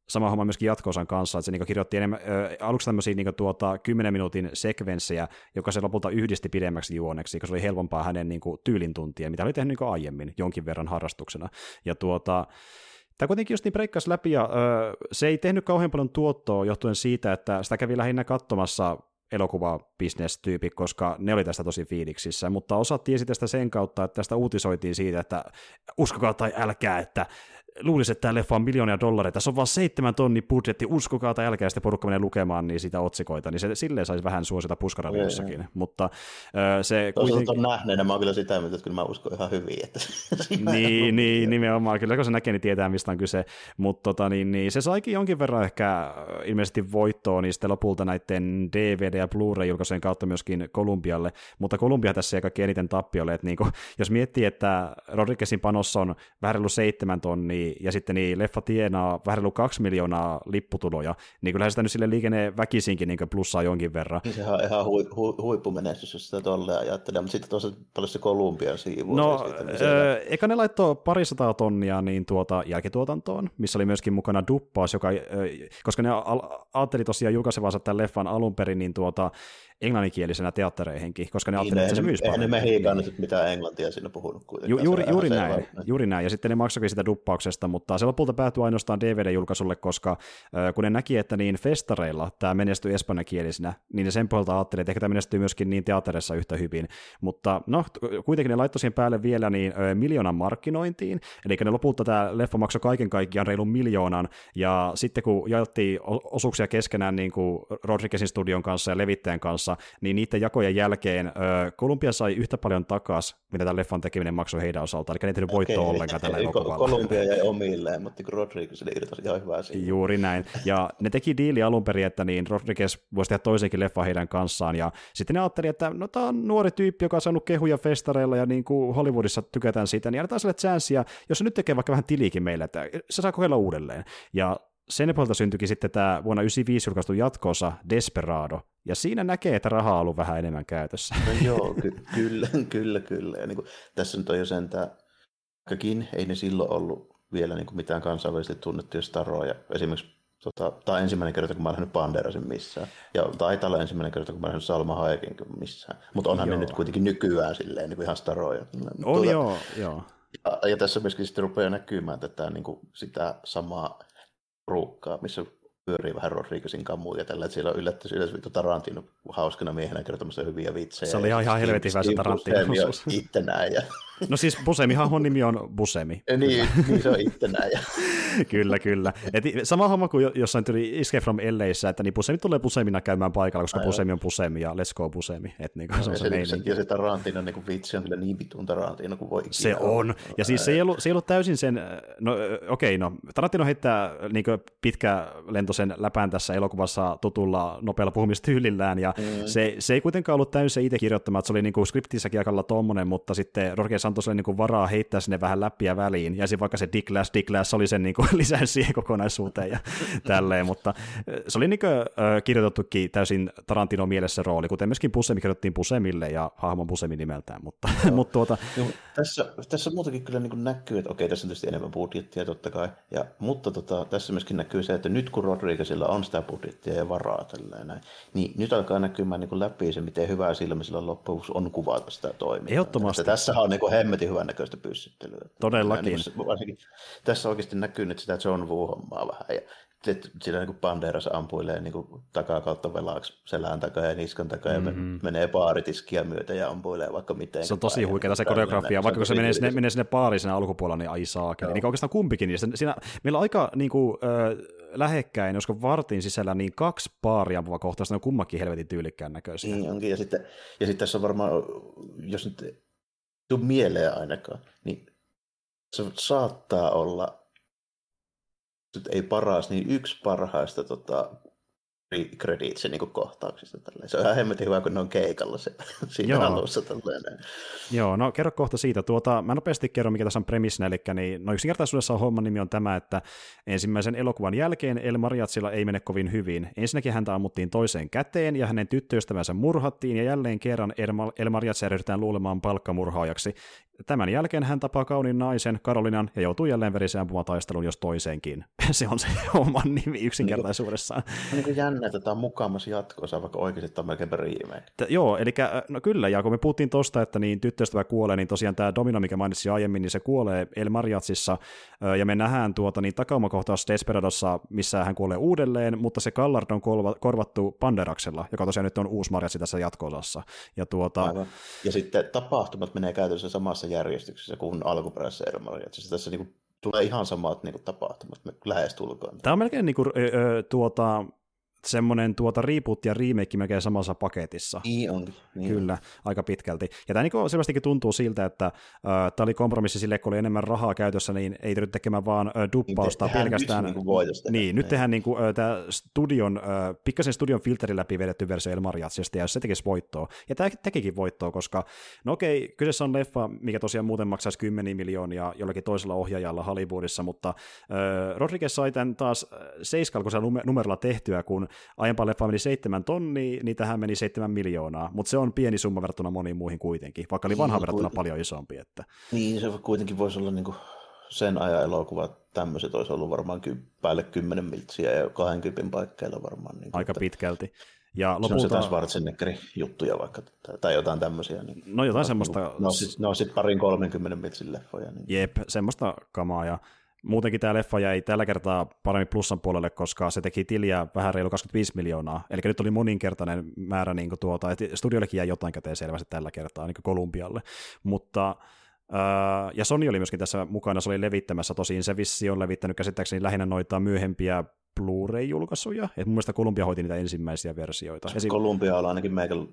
sama homma myöskin jatkoosan kanssa, että se niin kirjoitti enemmän, ö, aluksi tämmöisiä niin tuota, 10 minuutin sekvenssejä, joka se lopulta yhdisti pidemmäksi juoneksi, koska se oli helpompaa hänen niin kuin, mitä oli tehnyt niin aiemmin jonkin verran harrastuksena. Ja tuota, Tämä kuitenkin just niin breikkasi läpi, ja öö, se ei tehnyt kauhean paljon tuottoa johtuen siitä, että sitä kävi lähinnä katsomassa elokuvabisnestyypi, koska ne oli tästä tosi fiiliksissä, mutta osa tiesi tästä sen kautta, että tästä uutisoitiin siitä, että uskokaa tai älkää, että luulisi, että tämä leffa on miljoonia dollareita, tässä on vain seitsemän tonni budjetti, uskokaa tai älkää, sitten porukka menee lukemaan niin sitä otsikoita, niin se silleen saisi vähän suosita puskaradioissakin, mutta äh, se kuitenkin... on nähneenä, mä oon kyllä sitä mieltä, että kyllä mä uskon ihan hyvin, että Niin, niin nimenomaan, kyllä kun se näkee, niin tietää, mistä on kyse, mutta tota, niin, niin, se saikin jonkin verran ehkä ilmeisesti voittoa niin sitten lopulta näiden DVD- ja Blu-ray-julkaisujen kautta myöskin Kolumbialle, mutta Kolumbia tässä ei kaikki eniten tappiolle, että niin kuin, jos miettii, että Rodriguezin panossa on vähän seitsemän tonnia, niin, ja sitten niin leffa tienaa vähän kaksi miljoonaa lipputuloja, niin kyllähän sitä nyt sille liikenne väkisinkin niin plussaa jonkin verran. Niin sehän on ihan hui, hu, huippumenestys, jos sitä tolleen ajattelee, mutta sitten tosiaan paljon se Kolumbian siivu. No, öö, eka ne laittoi parisataa tonnia niin tuota jälkituotantoon, missä oli myöskin mukana duppaus, joka, koska ne ajatteli tosiaan julkaisevansa tämän leffan alun perin, niin tuota, englanninkielisenä teattereihinkin, koska ne niin, ajattelivat, että se paljon. Eihän ne mehikaan nyt mitään englantia siinä puhunut kuitenkaan. Ju, juuri, juuri näin, juuri näin, ja sitten ne maksoikin sitä duppauksesta, mutta se lopulta päätyi ainoastaan DVD-julkaisulle, koska äh, kun ne näki, että niin festareilla tämä menestyi espanjankielisenä, niin ne sen pohjalta ajattelivat, että ehkä tämä menestyy myöskin niin teatterissa yhtä hyvin, mutta no, kuitenkin ne laittoi siihen päälle vielä niin äh, miljoonan markkinointiin, eli ne lopulta tämä leffa maksoi kaiken kaikkiaan reilun miljoonan, ja sitten kun jaettiin osuuksia keskenään niin kuin Rodriguezin studion kanssa ja levittäjän kanssa, kanssa, niin niiden jakojen jälkeen Kolumbia sai yhtä paljon takas, mitä tämän leffan tekeminen maksoi heidän osaltaan, eli ne ei tehnyt voittoa okay, ollenkaan tällä elokuvalla. Kolumbia jäi omilleen, mutta Rodriguez irtosi ihan hyvää siinä. Juuri näin, ja ne teki diili alun perin, että niin Rodriguez voisi tehdä toisenkin leffa heidän kanssaan, ja sitten ne ajatteli, että no tämä on nuori tyyppi, joka on saanut kehuja festareilla, ja niin kuin Hollywoodissa tykätään siitä, niin annetaan sille chanssiä, jos se nyt tekee vaikka vähän tiliikin meille, että se saa kokeilla uudelleen. Ja sen puolelta syntyikin sitten tämä vuonna 1995 julkaistu jatkoosa Desperado, ja siinä näkee, että rahaa on ollut vähän enemmän käytössä. No joo, ky- kyllä, kyllä, kyllä. Ja niin kuin, tässä nyt on jo sentään, vaikkakin ei ne silloin ollut vielä niin kuin mitään kansainvälisesti tunnettuja staroja. Esimerkiksi Tota, tämä on ensimmäinen kerta, kun mä oon nähnyt Banderasin missään. Ja taitaa olla ensimmäinen kerta, kun mä oon nähnyt Salma Hayekin missään. Mutta onhan joo. ne nyt kuitenkin nykyään silleen niin kuin ihan staroja. On tuota, joo, joo. Ja, ja, tässä myöskin sitten rupeaa näkymään tätä niin kuin sitä samaa ruukkaa, missä pyörii vähän Rodriguezin kammuun ja tällä, että siellä on yllätys yllätys vittu Tarantino hauskana miehenä kertomassa hyviä vitsejä. Se oli ihan, ihan helvetin hyvä se Tarantino. ittenään ja No siis Busemihan nimi on Busemi. niin, niin se on ittenäjä. kyllä, kyllä. Et sama homma kuin jossain tuli Escape from LAissä, että niin Busemi tulee Busemina käymään paikalla, koska Aivan. Busemi on Busemi ja let's go Busemi. Et niin no, se, on se, se, ja se Tarantino niin vitsi on kyllä niin vitun Tarantino kuin voi Se on. Ja siis se ei, ollut, se ei ollut täysin sen, no okei, okay, no Tarantino heittää niin lentosen läpään tässä elokuvassa tutulla nopealla puhumistyylillään, ja mm. se, se ei kuitenkaan ollut täysin se itse kirjoittama, että se oli niin kuin skriptissäkin aika tommonen, mutta sitten Roger Santos oli niin kuin varaa heittää sinne vähän läppiä väliin, ja vaikka se Dicklass, Dicklass oli sen niin kuin lisäys siihen kokonaisuuteen ja tälleen, mutta se oli niin kuin, äh, kirjoitettukin täysin Tarantino mielessä rooli, kuten myöskin Busemi kirjoitettiin Busemille ja hahmon Busemi nimeltään, mutta, mutta tuota... No, tässä, tässä muutenkin kyllä niin näkyy, että okei, tässä on tietysti enemmän budjettia totta kai, ja, mutta tota, tässä myöskin näkyy se, että nyt kun Rodriguezilla on sitä budjettia ja varaa tällainen, niin nyt alkaa näkymään niin läpi se, miten hyvää silmä sillä loppujen on kuvata sitä toimintaa. Ehdottomasti. Tässä on niin hemmetin hyvän näköistä pyssyttelyä. Todellakin. Niin, varsinkin, tässä oikeasti näkyy nyt sitä John Woo-hommaa vähän. Ja sillä niin kuin Banderas ampuilee niin kuin takaa kautta velaksi selän takaa ja niskan takaa mm-hmm. ja menee baaritiskia myötä ja ampuilee vaikka miten. Se on tosi huikeaa se koreografia, vaikka kun se menee sinne, menee sinne baariin siinä alkupuolella, niin ai saakeli. Niin oikeastaan kumpikin. Niin siinä, meillä on aika niin kuin, äh, lähekkäin, koska vartin sisällä niin kaksi paaria ampuva kohtausta, ne on kummakin helvetin tyylikkään näköisiä. Niin onkin, ja sitten, ja sitten tässä on varmaan, jos nyt tuu mieleen ainakaan, niin se saattaa olla, ei paras, niin yksi parhaista tota, creditsi niin kohtauksista. Tälleen. Se on ihan hemmetin hyvä, kun ne on keikalla se, siinä Joo. alussa. Tälleen. Joo, no kerro kohta siitä. Tuota, mä nopeasti kerron, mikä tässä on premissinä, eli niin, no yksinkertaisuudessa homman nimi on tämä, että ensimmäisen elokuvan jälkeen El Mariatsilla ei mene kovin hyvin. Ensinnäkin häntä ammuttiin toiseen käteen ja hänen tyttöystävänsä murhattiin ja jälleen kerran El Mariatsia ryhdytään luulemaan palkkamurhaajaksi. Tämän jälkeen hän tapaa kauniin naisen, Karolinan, ja joutuu jälleen veriseen ampumataisteluun, jos toiseenkin. se on se oman nimi yksinkertaisuudessaan. On niin kuin jännä, että tämä on mukaamassa jatko vaikka oikeasti tämä on melkein remake. Joo, eli no kyllä, ja kun me puhuttiin tosta, että niin tyttöystävä kuolee, niin tosiaan tämä Domino, mikä mainitsin aiemmin, niin se kuolee El Mariatsissa, ja me nähdään tuota niin takaumakohtaus Desperadossa, missä hän kuolee uudelleen, mutta se Kallard on korvattu Panderaksella, joka tosiaan nyt on uusi Mariatsi tässä jatko-osassa. Ja, tuota... Aivan. ja sitten tapahtumat menee käytännössä samassa järjestyksessä kuin alkuperäisessä El Mariatsissa. Tässä niin kuin tulee ihan samat niin kuin, tapahtumat lähestulkoon. Tämä on melkein niin kuin, ö, tuota, semmoinen tuota reboot ja remake melkein samassa paketissa. Niin onkin. Niin Kyllä, aika pitkälti. Ja tämä niin selvästikin tuntuu siltä, että äh, tämä oli kompromissi sille, kun oli enemmän rahaa käytössä, niin ei tarvitse tekemään vaan äh, duppausta niin pelkästään. Nyt, niin, niin, niin, nyt tehdään niin kuin, äh, tämä studion, äh, pikkasen studion filterin läpi vedetty versio El Mariatsista, ja se tekisi voittoa. Ja tämä tekikin voittoa, koska no okei, kyseessä on leffa, mikä tosiaan muuten maksaisi 10 miljoonia jollakin toisella ohjaajalla Hollywoodissa, mutta äh, Rodriguez sai tämän taas seiskalkoisella numerolla tehtyä, kun aiempaan leffaan meni seitsemän tonnia, niin tähän meni seitsemän miljoonaa, mutta se on pieni summa verrattuna moniin muihin kuitenkin, vaikka oli vanha niin, verrattuna paljon isompi. Että... Niin, se kuitenkin voisi olla niin kuin sen ajan elokuva, tämmöiset olisi ollut varmaan ky- päälle 10 miltsiä ja 20 paikkeilla varmaan. Niin Aika että... pitkälti. Ja lopulta... Se on jotain Schwarzeneggerin juttuja vaikka, tai jotain tämmöisiä. Niin... No jotain semmoista... No, siis, no sitten parin 30 miltsin leffoja. Niin... Jep, semmoista kamaa, ja Muutenkin tämä leffa jäi tällä kertaa paremmin plussan puolelle, koska se teki tiliä vähän reilu 25 miljoonaa. Eli nyt oli moninkertainen määrä niin tuota, että studiollekin jäi jotain käteen selvästi tällä kertaa, niin Kolumbialle. Mutta ja Sony oli myöskin tässä mukana, se oli levittämässä, tosin se vissi on levittänyt käsittääkseni lähinnä noita myöhempiä Blu-ray-julkaisuja. Et mun mielestä Columbia hoiti niitä ensimmäisiä versioita. Esim... Columbia on ainakin meikän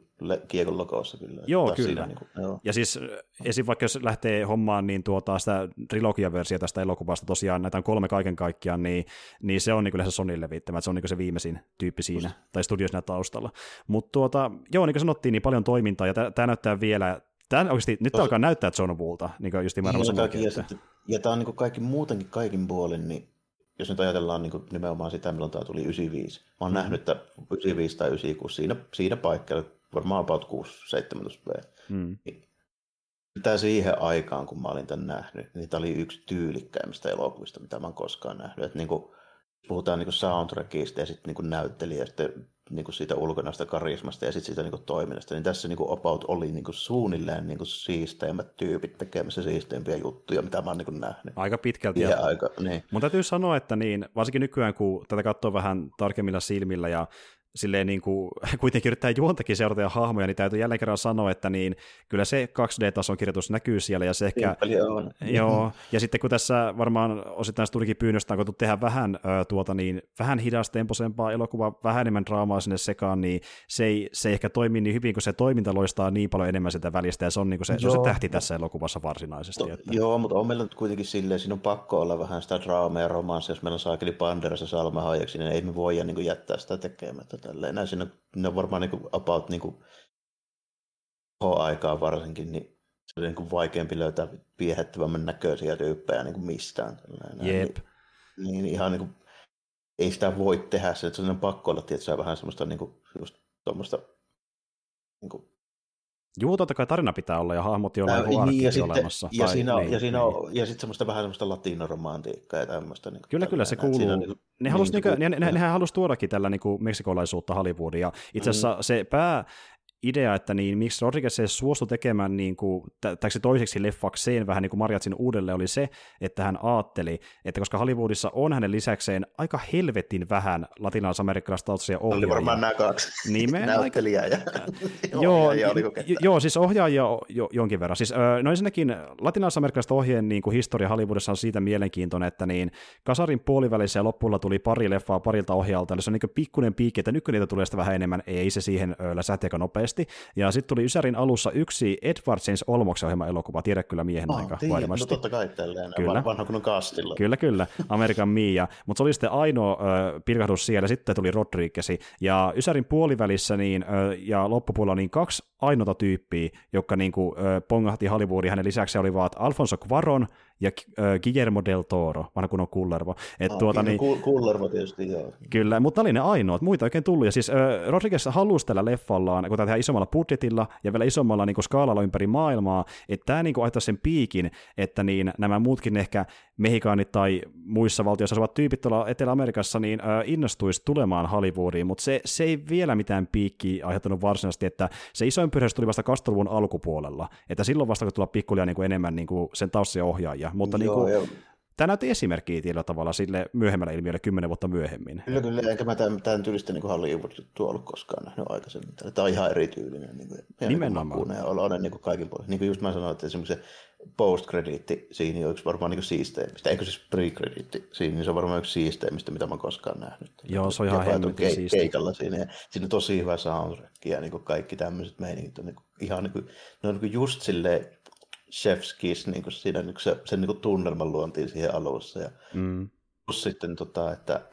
kiekon logossa kyllä. Joo, kyllä. Niin kuin, joo. Ja siis esim. vaikka jos lähtee hommaan niin tuota, sitä trilogia-versiota tästä elokuvasta, tosiaan näitä on kolme kaiken kaikkiaan, niin, niin se on niin kyllä se Sonin levittämä, se on niin se viimeisin tyyppi siinä, Just. tai studio siinä taustalla. Mutta tuota, joo, niin kuin sanottiin, niin paljon toimintaa, ja tämä näyttää vielä Tämä oikeasti, nyt Tos... alkaa näyttää John Woolta, niin kuin just niin, ja, ja tämä on niin kaikki muutenkin kaikin puolin, niin jos nyt ajatellaan niin nimenomaan sitä, milloin tämä tuli 95. Mä oon mm. nähnyt, että 95 tai 96 siinä, siinä paikalla, varmaan about 6-17 V. Mm. Tämä siihen aikaan, kun mä olin tämän nähnyt, niin tämä oli yksi tyylikkäimmistä elokuvista, mitä mä oon koskaan nähnyt. Että niin kuin, puhutaan niin soundtrackista ja sitten niin näyttelijästä, niin kuin siitä ulkonaista karismasta ja sitten siitä niin kuin toiminnasta, niin tässä niin kuin About oli niin kuin suunnilleen niin kuin siisteimmät tyypit tekemässä siisteimpiä juttuja, mitä mä oon niin nähnyt. Aika pitkälti. Ja aika, niin. Mun täytyy sanoa, että niin, varsinkin nykyään, kun tätä katsoo vähän tarkemmilla silmillä ja silleen niin kuin, kuitenkin yrittää juontakin seurata ja hahmoja, niin täytyy jälleen kerran sanoa, että niin, kyllä se 2D-tason kirjoitus näkyy siellä, ja se ehkä... on. Joo, ja sitten kun tässä varmaan osittain tulikin pyynnöstä on tehdä vähän, äh, tuota, niin, vähän hidastempoisempaa elokuvaa, vähän enemmän draamaa sinne sekaan, niin se ei, se ei ehkä toimi niin hyvin, kun se toiminta loistaa niin paljon enemmän sitä välistä, ja se on, niin kuin se, se, on se tähti tässä elokuvassa varsinaisesti. To, että... Joo, mutta on meillä nyt kuitenkin silleen, siinä on pakko olla vähän sitä draamaa ja romanssia, jos meillä on saakeli Banderassa Salma Hajaksi, niin ei me voida niin jättää sitä tekemättä tälleen. Näin siinä ne on varmaan niin kuin about niin kuin aikaa varsinkin, niin se on niin kuin vaikeampi löytää viehättävämmän näköisiä tyyppejä niin kuin mistään. Tällainen. Jep. Niin, niin, ihan niin kuin, ei sitä voi tehdä, se on pakko olla tietysti vähän semmoista niin kuin, just tuommoista niin kuin, Juu, totta kai tarina pitää olla ja hahmot jollain äh, niin, ja sitten, olemassa. Ja, tai, siinä on, niin, ja, siinä on, niin. ja sitten semmoista vähän semmoista latinoromantiikkaa ja tämmöistä. Niin kyllä, kyllä, se kuuluu. Siinä, niin, ne halus, niin, niin, ne, ne, nehän halusi tuodakin tällä niin kuin meksikolaisuutta Hollywoodiin, ja itse asiassa mm. se pää idea, että niin, miksi Rodriguez ei suostu tekemään niin kuin, täksi toiseksi leffakseen vähän niin kuin Marjatsin uudelleen oli se, että hän ajatteli, että koska Hollywoodissa on hänen lisäkseen aika helvetin vähän latinalaisamerikkalaistaustaisia ohjaajia. Oli varmaan nämä kaksi me näyttelijää ja joo, joo, siis ohjaajia jo, jonkin verran. Siis, no ensinnäkin latinalaisamerikkalaista ohjeen niin kuin historia Hollywoodissa on siitä mielenkiintoinen, että niin Kasarin puolivälissä ja loppulla tuli pari leffaa parilta ohjaalta, eli se on niin pikkuinen piikki, että nykyään niitä tulee sitä vähän enemmän, ei se siihen läsähti aika nopeasti nopeasti. Ja sitten tuli Ysärin alussa yksi Edward James Olmoksen ohjelma elokuva, tiedä kyllä miehen oh, aika tiedä, no totta kai tälleen, kyllä. vanha kun on kastilla. Kyllä, kyllä, Amerikan Mia, mutta se oli sitten ainoa äh, pilkahdus siellä, sitten tuli Rodriguezi, ja Ysärin puolivälissä niin, äh, ja loppupuolella niin kaksi ainoata tyyppiä, jotka niin kuin, äh, pongahti Hollywoodiin, hänen lisäksi olivat Alfonso Cuaron ja äh, Guillermo del Toro, vanha kun on Kullervo. Et, oh, tuota, niin, Kullervo tietysti, joo. Kyllä, mutta oli ne ainoat, muita oikein tullut. Ja siis äh, Rodriguez halusi tällä leffallaan, kun tämä tehdään isommalla budjetilla ja vielä isommalla niin skaalalla ympäri maailmaa, että tämä niin kuin sen piikin, että niin nämä muutkin ehkä mehikaanit tai muissa valtioissa asuvat tyypit tuolla Etelä-Amerikassa niin innostuisi tulemaan Hollywoodiin, mutta se, se ei vielä mitään piikkiä aiheuttanut varsinaisesti, että se isoin pyrähdys tuli vasta kasteluvun alkupuolella, että silloin vasta kun tulla pikkulia niin kuin enemmän niin kuin sen taussia ohjaajia, mutta Joo, niin kuin, Tämä näytti esimerkkiä tietyllä tavalla sille myöhemmällä ilmiölle kymmenen vuotta myöhemmin. Kyllä, kyllä. Enkä mä tämän, tämän tyylistä niin Hollywood-juttua ollut koskaan nähnyt aikaisemmin. Tämä on ihan erityylinen. Niin kuin, Nimenomaan. Ja oloinen niin kuin kaikin puolin. Niin kuin just mä sanoin, että semmoisen post-krediitti siinä on yksi varmaan niin siisteimmistä. Eikö siis pre-krediitti siinä, niin se on varmaan yksi siisteimmistä, mitä mä oon koskaan nähnyt. Joo, se on ihan helvetin siistiä. Keikalla siinä. Ja siinä on tosi hyvä soundtrack ja niin kuin kaikki tämmöiset meiningit on niin kuin, ihan niin kuin, ne on niin kuin just silleen chef's kiss niin kuin siinä niin kuin se, sen niin kuin tunnelman luontiin siihen alussa. Ja mm. sitten, tota, että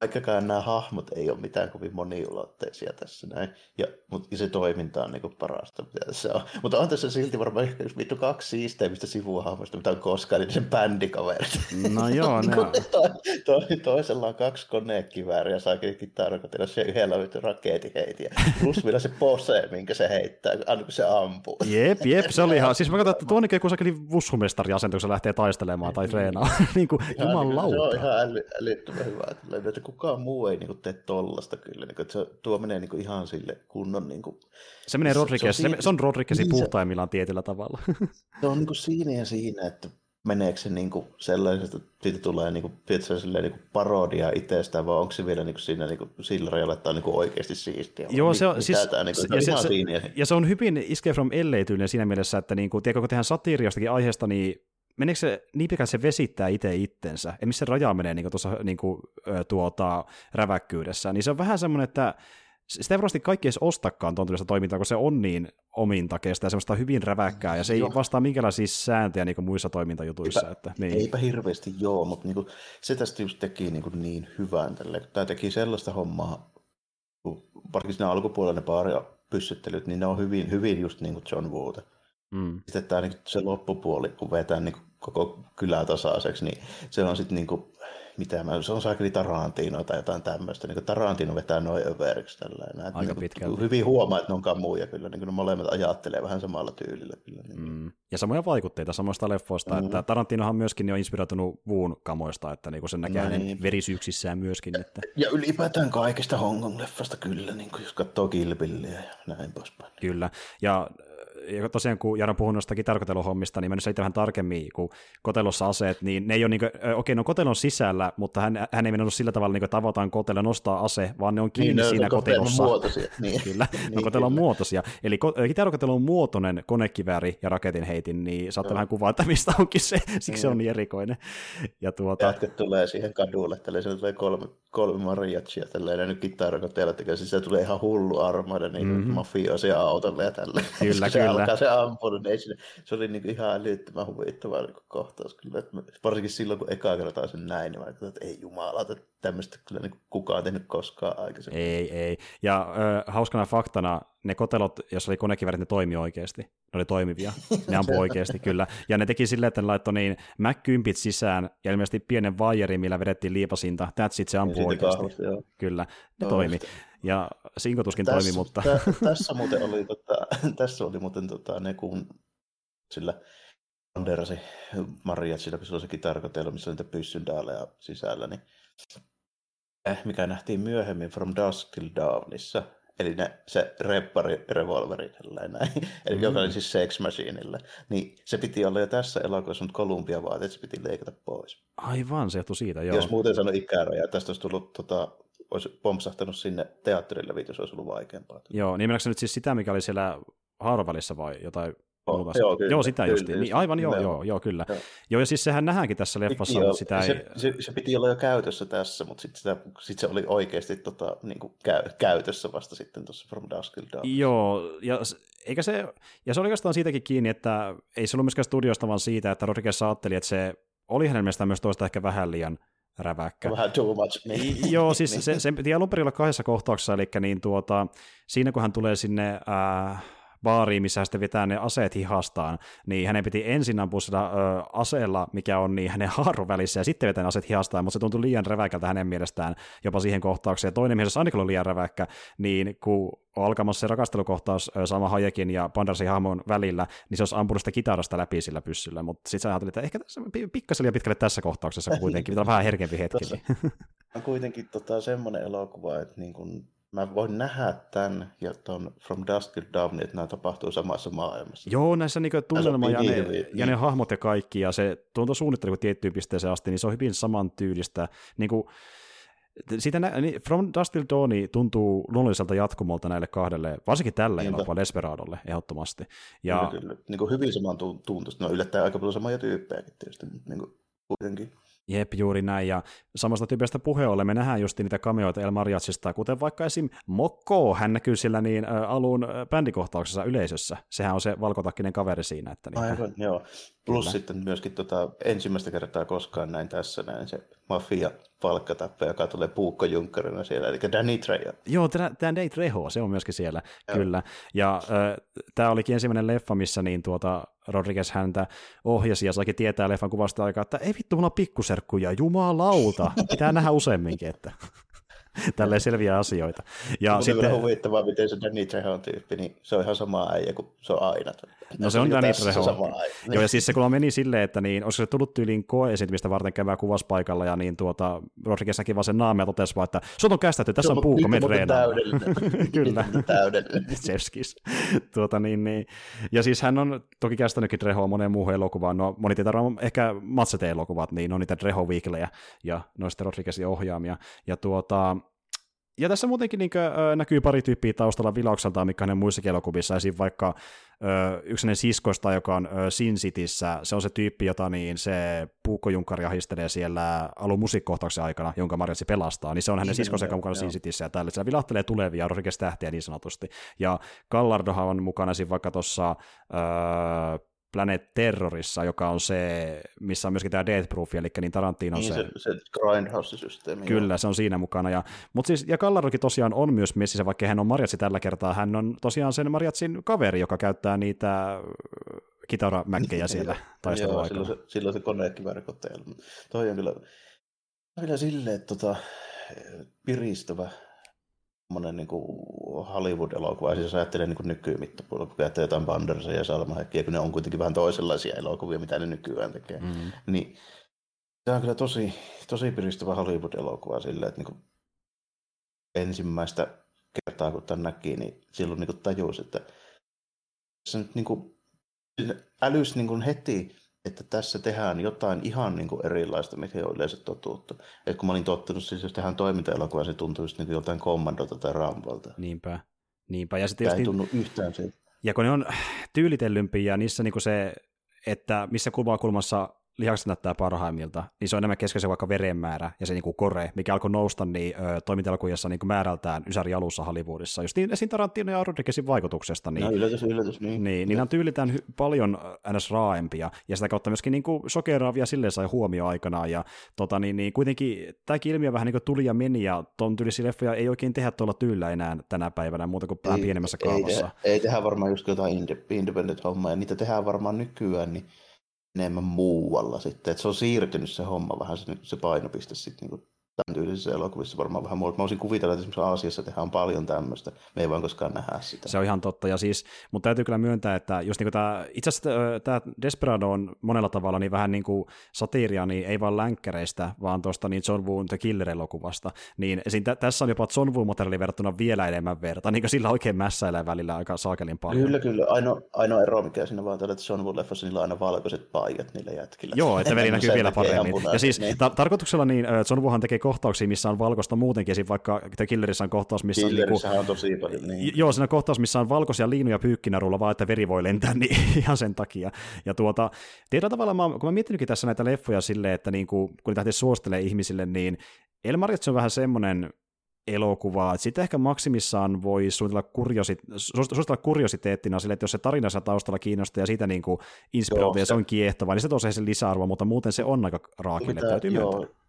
vaikkakaan nämä hahmot ei ole mitään kovin moniulotteisia tässä näin, ja, mutta se toiminta on niinku parasta, mitä tässä on. Mutta on tässä silti varmaan ehkä vittu kaksi siisteimmistä sivuhahmoista, mitä on koskaan, niin sen bändikaverit. No joo, ne on. To, to, toisella on kaksi konekivääriä, saa tarkoitella se yhdellä vittu rakeetiheitiä. Plus vielä se pose, minkä se heittää, aina kun se ampuu. Jep, jep, se oli ihan, siis mä katsoin, että tuonne joku sakeli vussumestari asento, kun se lähtee taistelemaan tai treenaamaan. niin kuin, jumalauta. Se on ihan äly, älyttömän hyvä, että kukaan muu ei niin kuin, tee tollasta kyllä. Niin kuin, että se, tuo menee niin kuin, ihan sille kunnon... Niin kuin, se menee Rodriguez, se, se, se on Rodriguezin niin, puhtaimmillaan tietyllä tavalla. se on niin kuin siinä ja siinä, että meneekö se niin kuin sellaisesta, että siitä tulee niin kuin, silleen, niin kuin parodia itsestään, vai onko se vielä niin kuin siinä niin kuin, sillä rajalla, että on niin kuin oikeasti siistiä? Joo, se on, siis, tämä, niin kuin, ja, se, se, ja se on hyvin Escape from LA-tyylinen siinä mielessä, että niin kuin, tiedätkö, kun tehdään satiiri jostakin aiheesta, niin meneekö se niin pitkään, se vesittää itse itsensä, ja missä se raja menee niin tuossa niin tuota, räväkkyydessä, niin se on vähän semmoinen, että sitä ei varmasti kaikki edes ostakaan tuon toimintaa, kun se on niin omintakeista ja semmoista hyvin räväkkää, ja se ei joo. vastaa minkälaisia sääntöjä niin muissa toimintajutuissa. Eipä, että, niin. eipä hirveästi joo, mutta niin kuin, se tästä just teki niin, kuin niin hyvän tälle. Tämä teki sellaista hommaa, varsinkin siinä alkupuolella ne pari pyssyttelyt, niin ne on hyvin, hyvin just niin kuin John Woote. Mm. Sitten tämä niin se loppupuoli, kun vetää niin koko kylää tasaiseksi, niin se on sitten niin kuin, mitä mä, se on saakeli Tarantino tai jotain tämmöistä, niin Tarantino vetää noin överiksi tällainen. Että Aika niin pitkälti. Hyvin huomaa, että ne on kamuja kyllä, niin ne molemmat ajattelee vähän samalla tyylillä kyllä. Niin. Mm. Ja samoja vaikutteita samoista leffoista, mm. että Tarantinohan myöskin on inspiroitunut Vuun kamoista, että niinku sen näkee hänen niin. verisyyksissään myöskin. Että... Ja ylipäätään kaikesta Hong Kong-leffasta kyllä, niin kuin jos katsoo Kilpilliä ja näin poispäin. Kyllä, ja, ja tosiaan kun Jaro puhui noista kitarkoteluhommista, niin mä nyt selitän vähän tarkemmin, kun kotelossa aseet, niin ne ei ole niin kuin, okei, ne on kotelon sisällä, mutta hän, hän ei mennyt sillä tavalla, niin kuin tavataan kotelo nostaa ase, vaan ne on kiinni ne on siinä kotelon kotelossa. muotoisia, niin. Kyllä, ne Niin, on kotelon kyllä. muotoisia. Eli ko- kitarkotelon muotoinen konekivääri ja raketinheitin, niin saatte vähän kuvaa, että mistä onkin se, siksi se on niin erikoinen. Ja tuota, Jätkät tulee siihen kadulle, tälle siellä tulee kolme, kolme mariachia, tällainen nyt kitarakotella tekee, siis se tulee ihan hullu armaida niin mm-hmm. mafioisia autolle ja tälle. Mhm. Kyllä, kyllä. Alkaa se ampua, niin ei sinne, se oli niin ihan älyttömän huvittava niin kohtaus kyllä, että varsinkin silloin kun eka kertaa sen näin, niin mä ajattelin, että ei jumalata, että tämmöistä kyllä niin kukaan tehnyt koskaan aikaisemmin. ei, ei. Ja ö, hauskana faktana, ne kotelot, jos oli konekivärit, ne toimi oikeasti. Ne oli toimivia. Ne ampui oikeasti, kyllä. Ja ne teki silleen, että ne laittoi niin Mac-kympit sisään ja ilmeisesti pienen vaijerin, millä vedettiin liipasinta. That's it, se ampui oikeasti. kahvasta, joo. Kyllä, ne Joo, toimi. Ja sinkotuskin toimi, mutta... tä, tässä muuten oli, tota, tässä oli muuten tota, ne, kun sillä Anderasi Maria, sillä kun se kitarkotelo, missä oli niitä pyssyndaaleja sisällä, niin eh, mikä nähtiin myöhemmin From Dusk Till Dawnissa, eli ne, se reppari revolveri, näin, eli Mm. joka oli siis Sex Machineille, niin se piti olla jo tässä elokuvassa, mutta Columbia vaatii, että se piti leikata pois. Aivan, se johtui siitä, joo. Jos muuten sano ikäraja, tästä olisi tullut, tota, olisi pompsahtanut sinne teatterilevitys, olisi ollut vaikeampaa. Joo, niin meneekö se nyt siis sitä, mikä oli siellä Haarovälissä vai jotain Joo, muuta? joo, kyllä, joo, sitä kyllä, justiin. just Niin, aivan, joo, joo, joo, kyllä. Joo. Joo, ja siis sehän nähdäänkin tässä leffassa, Joo, mutta sitä ei... se, se, se, piti olla jo käytössä tässä, mutta sitten sit se oli oikeasti tota, niin kuin käy, käytössä vasta sitten tuossa From Dusk Till Dawn. Joo, ja, eikä se, ja se oli oikeastaan siitäkin kiinni, että ei se ollut myöskään studiosta, vaan siitä, että Rodriguez ajatteli, että se oli hänen mielestään myös toista ehkä vähän liian räväkkä. Vähän too much. Niin. Joo, siis se, se piti alun perin olla kahdessa kohtauksessa, eli niin tuota, siinä kun hän tulee sinne äh, baariin, missä sitten vetää ne aseet hihastaan, niin hänen piti ensin ampua sillä ö, aseella, mikä on niin hänen haarun välissä, ja sitten vetää ne aseet hihastaan, mutta se tuntui liian räväkältä hänen mielestään jopa siihen kohtaukseen. Ja toinen mies, ainakin oli liian räväkkä, niin kun on alkamassa se rakastelukohtaus Sama Hayekin ja Bandersin hahmon välillä, niin se olisi ampunut sitä kitarasta läpi sillä pyssyllä, mutta sitten sä ajattelit, että ehkä tässä pi- pikkasen liian pitkälle tässä kohtauksessa kuitenkin, pitää vähän herkempi hetki. On kuitenkin tota, semmoinen elokuva, että niin kun, mä voin nähdä tämän ja ton From Dusk Till Dawn, että nämä tapahtuu samassa maailmassa. Joo, näissä niinku tunnelma ja sopii ne, niin ja ne niin. hahmot ja kaikki, ja se tuotantosuunnittelu kun tiettyyn pisteeseen asti, niin se on hyvin samantyylistä. Niin kuin, siitä nä, niin From Dust Till Dawn tuntuu luonnolliselta jatkumolta näille kahdelle, varsinkin tälle Niinpä. elokuvalle Desperadolle ehdottomasti. Ja. Kyllä, kyllä. Niin kuin hyvin saman tu- tuntuista. No yllättäen aika paljon samoja tyyppejäkin tietysti, mutta niin kuin, kuitenkin. Jep, juuri näin, ja samasta tyypistä puheen ollen me nähdään just niitä cameoita El Mariachista, kuten vaikka esim. Mokko, hän näkyy sillä niin ä, alun bändikohtauksessa yleisössä. Sehän on se valkotakkinen kaveri siinä. Että niin, Aivan, joo. Plus Kyllä. sitten myöskin tota, ensimmäistä kertaa koskaan näin tässä näin se mafia palkkatappe, joka tulee puukkojunkkarina siellä, eli Danny Trejo. Joo, tämä Date Reho, se on myöskin siellä, Joo. kyllä. Ja äh, tämä olikin ensimmäinen leffa, missä niin tuota, Rodriguez häntä ohjasi ja saikin tietää leffan kuvasta aikaa, että ei vittu, mulla on pikkuserkkuja, jumalauta, pitää nähdä useamminkin, että tälleen selviä asioita. Ja Mutta sitten, sitten... huvittavaa, miten se Danny Trehon tyyppi, niin se on ihan sama äijä kuin se on aina. No se on Danny äijä. Joo, ja siis se kun meni silleen, että niin, olisiko se tullut tyyliin koeesiintymistä varten käydään kuvaspaikalla, ja niin tuota, Rodriguez näki vaan sen naamia ja totesi vaan, että sut on kästetty, tässä on puukko, me treenaamaan. Kyllä. Chefskis. tuota, niin, niin. Ja siis hän on toki kästänytkin Drehoa moneen muuhun elokuvaan. No, moni tietää ehkä Matsete-elokuvat, niin on niitä Dreho Weeklejä ja noista Rodriguezin ohjaamia. Ja tuota, ja tässä muutenkin niin kuin, näkyy pari tyyppiä taustalla vilaukseltaan, mikä hänen muissakin elokuvissa, esim. vaikka yksi hänen siskoista, joka on Sin Cityssä, se on se tyyppi, jota niin se puukkojunkkari ahistelee siellä alun musiikkikohtauksen aikana, jonka Marjatsi pelastaa, niin se on hänen siskonsa, joka on mukana Sin. Cityssä ja tällä. Siellä vilahtelee tulevia Rodriguez tähtiä niin sanotusti. Ja Gallardohan on mukana esim. vaikka tuossa öö, Planet Terrorissa, joka on se, missä on myöskin tämä Death Proof, eli niin Tarantino Niin se, se, se Grindhouse-systeemi. Kyllä, se on siinä mukana. Ja, mutta siis, ja Gallardokin tosiaan on myös messissä, vaikka hän on Marjatsi tällä kertaa. Hän on tosiaan sen Marjatsin kaveri, joka käyttää niitä äh, kitaramäkkejä siellä Joo, taisteluaikana. silloin se, silloin se koneekivääri koteella. Toi on kyllä Vielä silleen, että tota, piristävä monen niin Hollywood-elokuva, siis jos ajattelee niin nykymittapuolella, kun ajattelee jotain Bandersia ja Salmahekkiä, kun ne on kuitenkin vähän toisenlaisia elokuvia, mitä ne nykyään tekee, mm. niin se on kyllä tosi, tosi piristävä Hollywood-elokuva silleen, että niin kuin ensimmäistä kertaa, kun tämän näki, niin silloin niin tajusi, että se nyt niin kuin, älys niin kuin heti, että tässä tehdään jotain ihan niin kuin erilaista, mikä on yleensä totuttu. Et kun mä olin tottunut, siis jos tehdään toimintaelokuvaa, se tuntuu just niin jotain kommandota tai rambolta. Niinpä. Niinpä. Ja sitten Tämä ei tunnu yhtään siitä. Ja kun ne on tyylitellympiä ja niissä niin kuin se, että missä kulmassa lihakset näyttää parhaimmilta, niin se on enemmän keskeisen vaikka veren määrä ja se niin kuin kore, mikä alkoi nousta niin, toimintalkujassa niin määrältään ysäri alussa Hollywoodissa. Just niin esiin Tarantino ja Rodriguezin vaikutuksesta. Niin, no, yllätys, yllätys. Niin, niin, niin on tyylitään hy- paljon ns. raaempia ja sitä kautta myöskin niin kuin sokeraavia silleen sai huomio aikanaan. Ja tota, niin, niin kuitenkin tämäkin ilmiö vähän niin kuin tuli ja meni ja ton tyylisiä leffoja ei oikein tehdä tuolla tyylillä enää tänä päivänä muuta kuin vähän pienemmässä kaavassa. Ei, tehdä, ei tehdä varmaan just jotain independent hommaa ja niitä tehdään varmaan nykyään, niin enemmän muualla sitten. Että se on siirtynyt se homma vähän se, se painopiste sitten niin tämän tyylisissä elokuvissa varmaan vähän muuta. Mä olisin kuvitella, että esimerkiksi Aasiassa tehdään paljon tämmöistä. Me ei vaan koskaan nähdä sitä. Se on ihan totta. Ja siis, mutta täytyy kyllä myöntää, että just niin tämä, itse asiassa tämä Desperado on monella tavalla niin vähän niin kuin satiiria, niin ei vaan länkkäreistä, vaan tuosta niin John Woon The Killer-elokuvasta. Niin siinä, tässä on jopa John Woo-materiaali verrattuna vielä enemmän verta, niin kuin sillä oikein mässäilee välillä aika saakelin paljon. Kyllä, kyllä. Ainoa, ainoa ero, mikä siinä vaan että John Woon-leffassa niillä on aina valkoiset paikat niillä jätkillä. Joo, että veri näkyy vielä paremmin. Ja siis niin. ta- tarkoituksella niin John Woohan tekee kohtauksia, missä on valkoista muutenkin, esim. vaikka The Killerissa on kohtaus, missä on, niinku, on tosi paljon. Niin. Joo, siinä on kohtaus, missä on valkoisia liinuja pyykkinarulla, vaan että veri voi lentää niin ihan sen takia. Ja tuota, tietyllä tavalla, mä, kun mä miettinytkin tässä näitä leffoja silleen, että niinku, kun niitä suostelee ihmisille, niin El on vähän semmoinen elokuva. Sitten ehkä maksimissaan voi suositella, kuriosi, suositella kuriositeettina sille, että jos se tarina saa taustalla kiinnostaa ja siitä niin inspiroituu ja se on kiehtova, niin se tosiaan sen lisäarvoa, mutta muuten se on aika raakille, täytyy joo, myöntää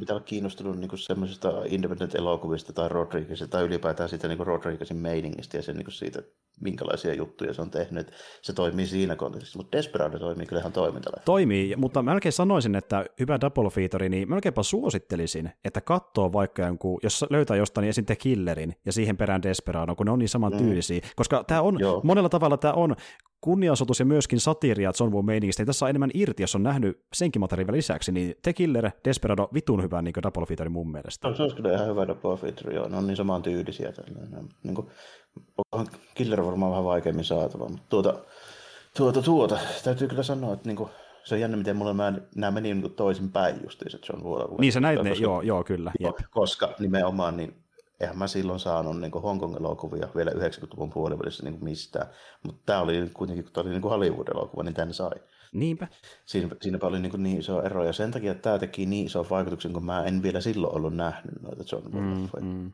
pitää olla kiinnostunut niin semmoisista independent-elokuvista tai Rodriguezista tai ylipäätään siitä niin Rodriguezin meiningistä ja sen, niin siitä, minkälaisia juttuja se on tehnyt. Se toimii siinä kontekstissa, mutta Desperado toimii kyllä ihan toimintalle. Toimii, mutta mä melkein sanoisin, että hyvä double feature, niin melkeinpä suosittelisin, että katsoo vaikka jonkun, jos löytää jostain niin esim. The Killerin ja siihen perään Desperado, kun ne on niin saman mm. tyylisiä, koska tämä on, Joo. monella tavalla tämä on kunniasoitus ja myöskin satiiria John Woo meiningistä, niin tässä on enemmän irti, jos on nähnyt senkin materiaalin lisäksi, niin The Killer, Desperado, vitun hyvä niin double feature mun mielestä. No, se olisi kyllä ihan hyvä double feature, joo. Ne on niin saman tyylisiä. Niin kuin, Killer varmaan vähän vaikeammin saatava, mutta tuota, tuota, tuota, täytyy kyllä sanoa, että niin kuin, se on jännä, miten mulla mä, nämä meni niin toisin päin justiin se John Woo. Niin sä näit ne, joo, joo, kyllä. Jep. Koska nimenomaan niin eihän mä silloin saanut niin Hongkong-elokuvia vielä 90-luvun puolivälissä niin mistään, mutta tämä oli kuitenkin, kun tämä oli niin Hollywood-elokuva, niin tämän sai. Niinpä. Siinä, siinäpä oli niin, niin iso ero, ja sen takia että tämä teki niin iso vaikutuksen, kun mä en vielä silloin ollut nähnyt noita John mm, mm.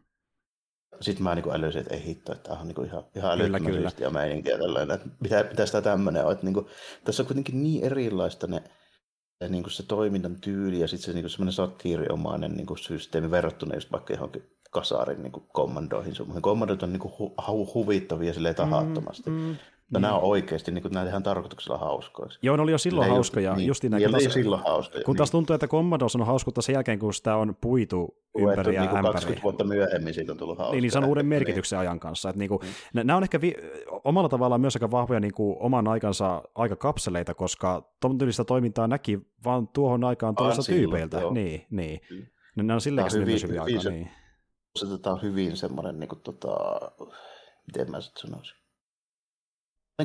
Sitten mä niin älysin, että ei hitto, että tämä on niin ihan, ihan älyttömän ja meininkiä tällainen, että mitä, mitä sitä tämmöinen on. Että niin kuin, tässä on kuitenkin niin erilaista ne, niin kuin se toiminnan tyyli ja sitten se niin semmoinen satiiriomainen niin kuin systeemi verrattuna just vaikka johonkin kasarin niin kuin kommandoihin. Kommandot on niin kuin hu- huvittavia silleen tahattomasti. Mm, mm. No, niin. nämä on oikeasti, niin kuin, nämä ihan tarkoituksella hauskoja. Joo, ne oli jo silloin ne hauskoja. Niin, just niin, oli silloin hauskoja. Kun taas niin. tuntuu, että Commandos on hauskuutta sen jälkeen, kun sitä on puitu ympäri ja niin 20 vuotta myöhemmin siitä on tullut hauskaa. Niin, niin se on uuden merkityksen niin. ajan kanssa. Että niin kuin, mm. Nämä on ehkä vi- omalla tavallaan myös aika vahvoja niin kuin, oman aikansa aikakapseleita, koska tuon tyylistä toimintaa näki vaan tuohon aikaan toisista tyypeiltä. Joo. Niin, niin. Mm. Nämä on silleen hyvin, hyvin, hyvin. Niin. On hyvin semmoinen, niin kuin, tota, miten mä sitten sanoisin,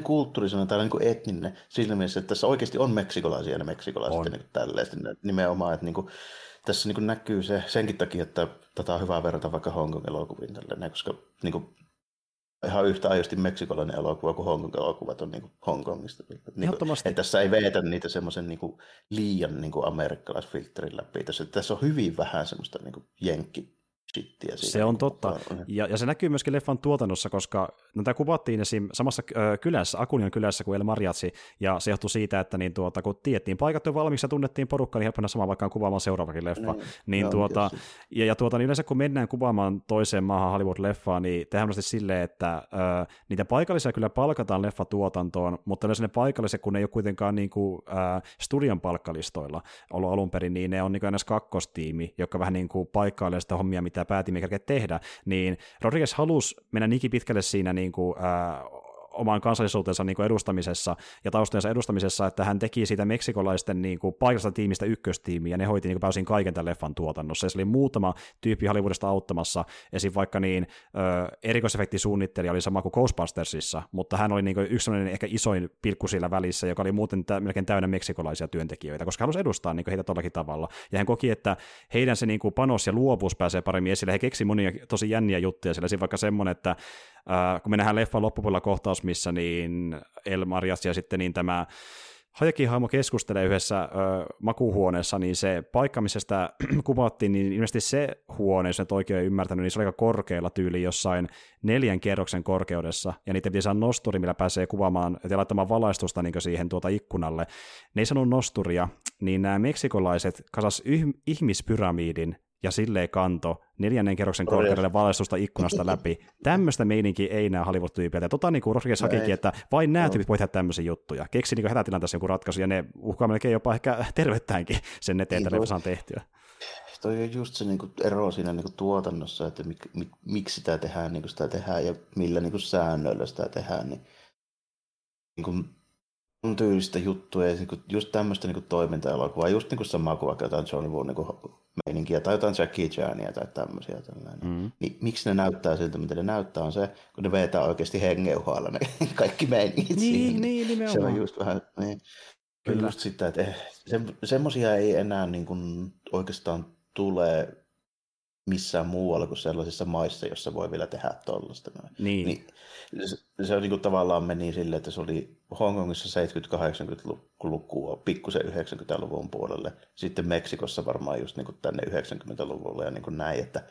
kulttuurisena tai niin etninen siinä mielessä, että tässä oikeasti on meksikolaisia ja meksikolaiset niin tälleen nimenomaan, että niin kuin, tässä niin kuin näkyy se senkin takia, että tätä on hyvä verrata vaikka Hongkong-elokuviin tälleen, koska niin kuin, ihan yhtä ajosti meksikolainen elokuva kuin Hongkong-elokuvat on niin kuin Hongkongista. Niin kuin, että tässä ei veetä niitä semmoisen niin kuin liian niin kuin amerikkalaisfilterin läpi. Tässä, tässä on hyvin vähän semmoista niin kuin jenkki shittiä. Se on totta. Ja, ja, se näkyy myöskin leffan tuotannossa, koska no, tämä kuvattiin esim. samassa kylässä, Akunion kylässä kuin El Mariachi, ja se johtui siitä, että niin, tuota, kun tiettiin paikat jo valmiiksi ja tunnettiin porukka, niin helppona samaan vaikka kuvaamaan seuraavakin leffa. Niin, niin, tuota, ja, ja tuota, niin yleensä kun mennään kuvaamaan toiseen maahan Hollywood-leffaa, niin tehdään silleen, että äh, niitä paikallisia kyllä palkataan leffatuotantoon, mutta yleensä ne paikalliset, kun ne ei ole kuitenkaan niin kuin, äh, studion palkkalistoilla ollut alun perin, niin ne on niin kuin kakkostiimi, joka vähän niin kuin paikkailee sitä hommia, mitä päätimme tehdä, niin Rodriguez halusi mennä niinkin pitkälle siinä niin kuin, äh, oman kansallisuutensa niin kuin edustamisessa ja taustojensa edustamisessa, että hän teki siitä meksikolaisten niin kuin, paikasta tiimistä ykköstiimiä, ja ne hoiti niin kuin, pääosin kaiken tämän leffan tuotannossa. Ja se oli muutama tyyppi Hollywoodista auttamassa, esim. vaikka niin erikoisefektisuunnittelija oli sama kuin Ghostbustersissa, mutta hän oli niin kuin, yksi ehkä isoin pilkku sillä välissä, joka oli muuten tä- melkein täynnä meksikolaisia työntekijöitä, koska hän halusi edustaa niin kuin, heitä tollakin tavalla. Ja hän koki, että heidän se niin kuin, panos ja luovuus pääsee paremmin esille. He keksi monia tosi jänniä juttuja, sillä vaikka semmoinen, että äh, kun me nähdään leffan loppupuolella kohtaus, missä niin El Marias ja sitten niin tämä Hajakin hahmo keskustelee yhdessä ö, makuhuoneessa, niin se paikka, missä sitä kuvattiin, niin ilmeisesti se huone, jos et oikein ymmärtänyt, niin se oli aika korkealla tyyli jossain neljän kerroksen korkeudessa, ja niitä piti saada nosturi, millä pääsee kuvaamaan ja laittamaan valaistusta niin siihen tuota ikkunalle. Ne ei sanonut nosturia, niin nämä meksikolaiset kasas yh- ihmispyramiidin ja silleen kanto neljännen kerroksen korkeudelle valaistusta ikkunasta läpi. Tämmöistä meininkiä ei näe Hollywood-tyypiltä. Ja tota niin kuin Rodriguez hakikin, että vain nämä no. tyypit voi tehdä tämmöisiä juttuja. Keksi niin hätätilanteessa joku ratkaisu, ja ne uhkaa melkein jopa ehkä tervettäänkin sen eteen, että ne tehtyä. Toi on just se niin kuin, ero siinä niin kuin, tuotannossa, että mik, mik, miksi sitä tehdään, niin kuin sitä tehdään ja millä niin kuin, säännöillä sitä tehdään. Niin, niin kuin, on tyylistä juttuja ja niin kuin, just tämmöistä niin toiminta-elokuvaa, just niin kuin samaa kuin vaikka jotain Johnny Woo niin kuin, meininkiä tai jotain Jackie Chania tai tämmöisiä. Tällainen. Mm. Niin, miksi ne näyttää siltä, mitä ne näyttää, on se, kun ne vetää oikeasti hengeuhalla ne kaikki meiningit niin, siihen. Niin, nimenomaan. Se on just vähän, niin. Kyllä. Just sitä, että eh, se, semmoisia ei enää niin kuin oikeastaan tule missään muualla kuin sellaisissa maissa, jossa voi vielä tehdä tuollaista. Niin. niin se, se on niin kuin tavallaan meni silleen, että se oli Hongkongissa 70-80-lukua, pikkusen 90-luvun puolelle, sitten Meksikossa varmaan just niin kuin tänne 90-luvulle ja niin kuin näin, että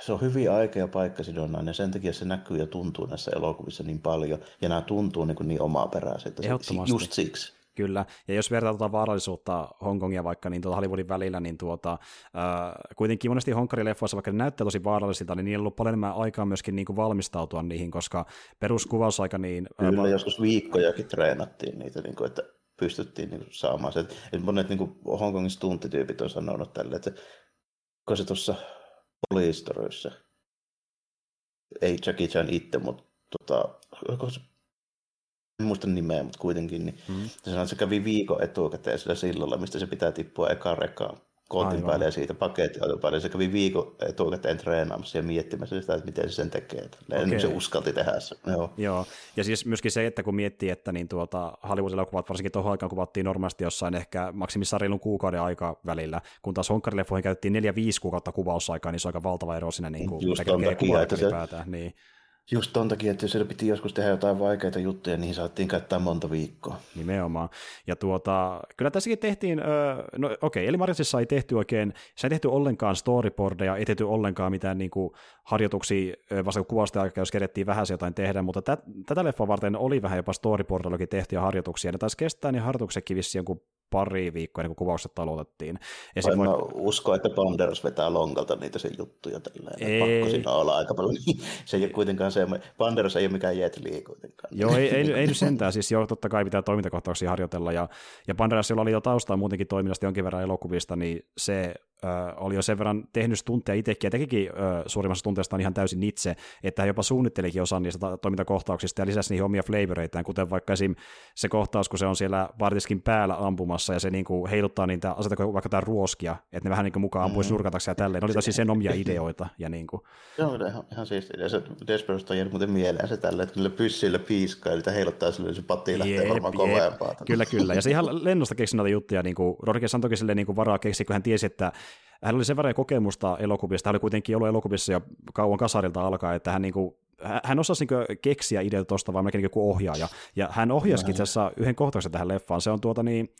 se, on hyvin aika ja paikkasidonnainen, ja sen takia se näkyy ja tuntuu näissä elokuvissa niin paljon, ja nämä tuntuu niin, kuin niin omaperäiseltä. Just siksi. Kyllä, ja jos vertaa tuota vaarallisuutta Hongkongia vaikka niin tuota Hollywoodin välillä, niin tuota, äh, kuitenkin monesti Hongkari-leffoissa, vaikka ne näyttää tosi vaarallisilta, niin niillä on ollut paljon enemmän aikaa myöskin niin kuin valmistautua niihin, koska peruskuvausaika niin... Kyllä, äh, joskus viikkojakin treenattiin niitä, niin kuin, että pystyttiin niin kuin, saamaan se. Että monet niin kuin Hongkongin tunttityypit on sanonut tälle, että kun se tuossa poliistorissa, ei Jackie Chan itse, mutta tota, en muista nimeä, mutta kuitenkin, niin mm. se, sanoi, se kävi viikon etukäteen sillä sillalla, mistä se pitää tippua ekaan rekaan kootin päälle ja siitä pakettiauton päälle. Se kävi viikon etukäteen treenaamassa ja miettimässä sitä, että miten se sen tekee. Okay. Se uskalti tehdä se. Joo. Joo. Ja siis myöskin se, että kun miettii, että niin tuota, Hollywood-elokuvat varsinkin tuohon aikaan kuvattiin normaalisti jossain ehkä maksimissaan reilun kuukauden aika välillä, kun taas Honkkarileffoihin käytettiin 4-5 kuukautta kuvausaikaa, niin se on aika valtava ero siinä niin kuin, Just on takia, että se, niin. Just ton takia, että jos piti joskus tehdä jotain vaikeita juttuja, niin saatiin käyttää monta viikkoa. Nimenomaan. Ja tuota, kyllä tässäkin tehtiin, no okei, okay, eli Marisissa ei tehty oikein, se ei tehty ollenkaan storyboardeja, ei tehty ollenkaan mitään niin kuin, harjoituksia, vasta kun kuvasta aikaa, jos kerettiin vähän jotain tehdä, mutta tä, tätä leffaa varten oli vähän jopa storyboardillakin tehtyjä harjoituksia, ne taisi kestää niin harjoituksetkin vissiin jonkun pari viikkoa ennen kuin kuvaukset aloitettiin. Ja voi... usko, että Banderas vetää lonkalta niitä sen juttuja tälleen. Ei. Pakko siinä olla aika paljon. se ei ole kuitenkaan se, Banderas ei ole mikään Jet Li kuitenkaan. Joo, ei, ei, ei, nyt sentään. Siis joo, totta kai pitää toimintakohtauksia harjoitella. Ja, ja Banderas, jolla oli jo taustaa muutenkin toiminnasta jonkin verran elokuvista, niin se oli jo sen verran tehnyt tunteja itsekin ja tekikin suurimmassa tunteestaan ihan täysin itse, että hän jopa suunnittelikin osan niistä toimintakohtauksista ja lisäsi niihin omia flavoreitaan, kuten vaikka esim. se kohtaus, kun se on siellä Bartiskin päällä ampumassa ja se niin kuin heiluttaa niitä asetako vaikka jotain ruoskia, että ne vähän niin kuin mukaan ampuisi mm. nurkataksi ja tälleen. Ne oli tosi sen omia ideoita. Ja niin kuin. Joo, ihan, ihan siistiä. Se Desperos on jäänyt muuten mieleen se tälle, että niillä pyssyillä piiskaa, eli heiluttaa sille se patti lähtee jep, varmaan kovempaa. Kyllä, kyllä. Ja se ihan lennosta keksi näitä juttuja. Niin kuin, Rodriguez toki sille niin kuin varaa keksi, kun hän tiesi, että hän oli sen verran kokemusta elokuvista, hän oli kuitenkin ollut elokuvissa jo kauan kasarilta alkaa, että hän niin kuin hän osasi niin keksiä ideoita tuosta vaan melkein niin kuin ohjaaja, ja hän ohjasikin itse asiassa yhden kohtauksen tähän leffaan, se on tuota niin,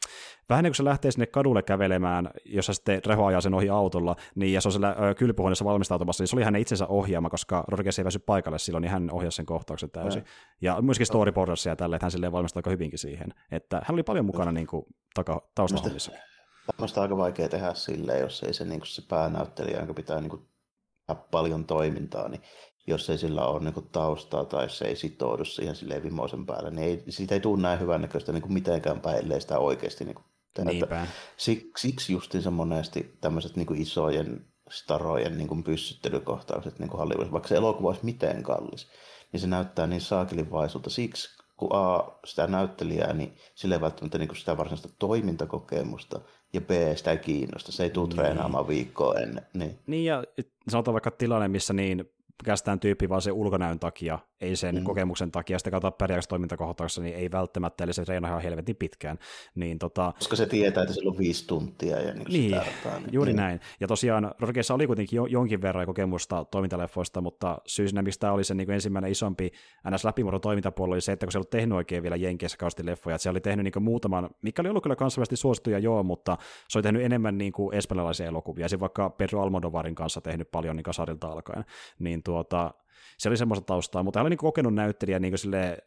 vähän niin kuin se lähtee sinne kadulle kävelemään, jossa sitten Reho ajaa sen ohi autolla, niin ja se on siellä kylpyhuoneessa valmistautumassa, niin se oli hänen itsensä ohjaama, koska Rodriguez ei väsy paikalle silloin, niin hän ohjasi sen kohtauksen täysin. Ja, ja myöskin storyboardersia ja tälle, että hän silleen valmistui aika hyvinkin siihen, että hän oli paljon mukana niin kuin, taka, taustahommissa. Tämmöistä aika vaikea tehdä silleen, jos ei se, niin kuin se päänäyttelijä, jonka pitää niin kuin, paljon toimintaa, niin jos ei sillä ole niin kuin, taustaa tai se ei sitoudu siihen silleen vimoisen päälle, niin ei, siitä ei tule näin hyvännäköistä niin kuin mitenkään päin, ellei sitä oikeasti niin kuin, tehdä. Siksi, siksi justiinsa monesti tämmöiset niin kuin isojen starojen niin kuin pyssyttelykohtaukset niin kuin Hollywoodissa, vaikka se elokuva olisi miten kallis, niin se näyttää niin saakelin vaisulta. Siksi kun A, sitä näyttelijää, niin sille ei välttämättä niin kuin sitä varsinaista toimintakokemusta, ja B, sitä ei kiinnosta. Se ei tule niin. treenaamaan viikkoa ennen. Niin. niin, ja sanotaan vaikka tilanne, missä niin pelkästään tyyppi vaan se ulkonäön takia, ei sen mm. kokemuksen takia, sitten katsotaan pärjääkö toimintakohtauksessa, niin ei välttämättä, eli se treenaa ihan helvetin pitkään. Niin, tota... Koska se tietää, että sillä on viisi tuntia ja niin, niin, tarvitaan, niin juuri niin. näin. Ja tosiaan Rodriguezissa oli kuitenkin jonkin verran kokemusta toimintaleffoista, mutta syynä, mistä tämä oli se niin ensimmäinen isompi ns. läpimurron toimintapuoli, oli se, että kun se ollut tehnyt oikein vielä Jenkeissä kausti leffoja, että se oli tehnyt niin muutaman, mikä oli ollut kyllä kansainvälisesti suosittuja joo, mutta se oli tehnyt enemmän niin kuin espanjalaisia elokuvia, ja vaikka Pedro Almodovarin kanssa tehnyt paljon niin kasarilta alkaen, niin tuota, se oli semmoista taustaa, mutta hän oli niin kokenut näyttelijä niin sille,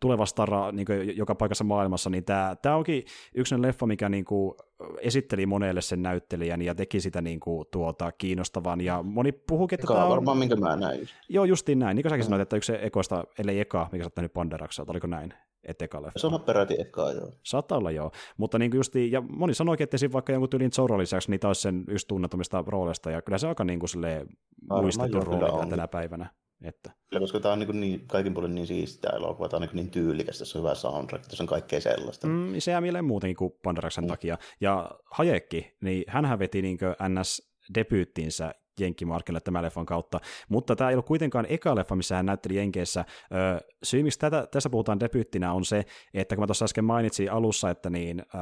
tuleva stara niin joka paikassa maailmassa, niin tämä, tämä onkin yksi leffa, mikä niin kuin esitteli monelle sen näyttelijän ja teki sitä niin kuin, tuota, kiinnostavan, ja moni puhuukin, että tämä on... varmaan, minkä mä näin. Joo, justiin näin. Niin kuin säkin mm. sanoit, että yksi ekoista, ellei eka, mikä sä oot nähnyt Panderakselta, oliko näin? Et eka leffa. Se on peräti ekaa, joo. Saattaa olla, joo. Mutta niin justiin, ja moni sanoikin, että esim. vaikka jonkun tyylin Zorro lisäksi, niin taas sen yksi tunnetumista rooleista, ja kyllä se aika niin kuin muistettu rooli tänä päivänä. Että. Kyllä, koska tämä on niin, niin kaikin puolin niin siistiä elokuva, tämä on niin, niin tyylikäs, tässä on hyvä soundtrack, tässä on kaikkea sellaista. Mm, se jää mieleen muutenkin kuin Pandaraksen mm. takia. Ja Hayekki, niin hän veti niin NS-debyyttinsä jenkkimarkkinoille tämän leffan kautta, mutta tämä ei ole kuitenkaan eka leffa, missä hän näytteli Jenkeissä. Öö, syy, miksi tätä, tässä puhutaan debyyttinä, on se, että kun mä tuossa äsken mainitsin alussa, että niin, öö,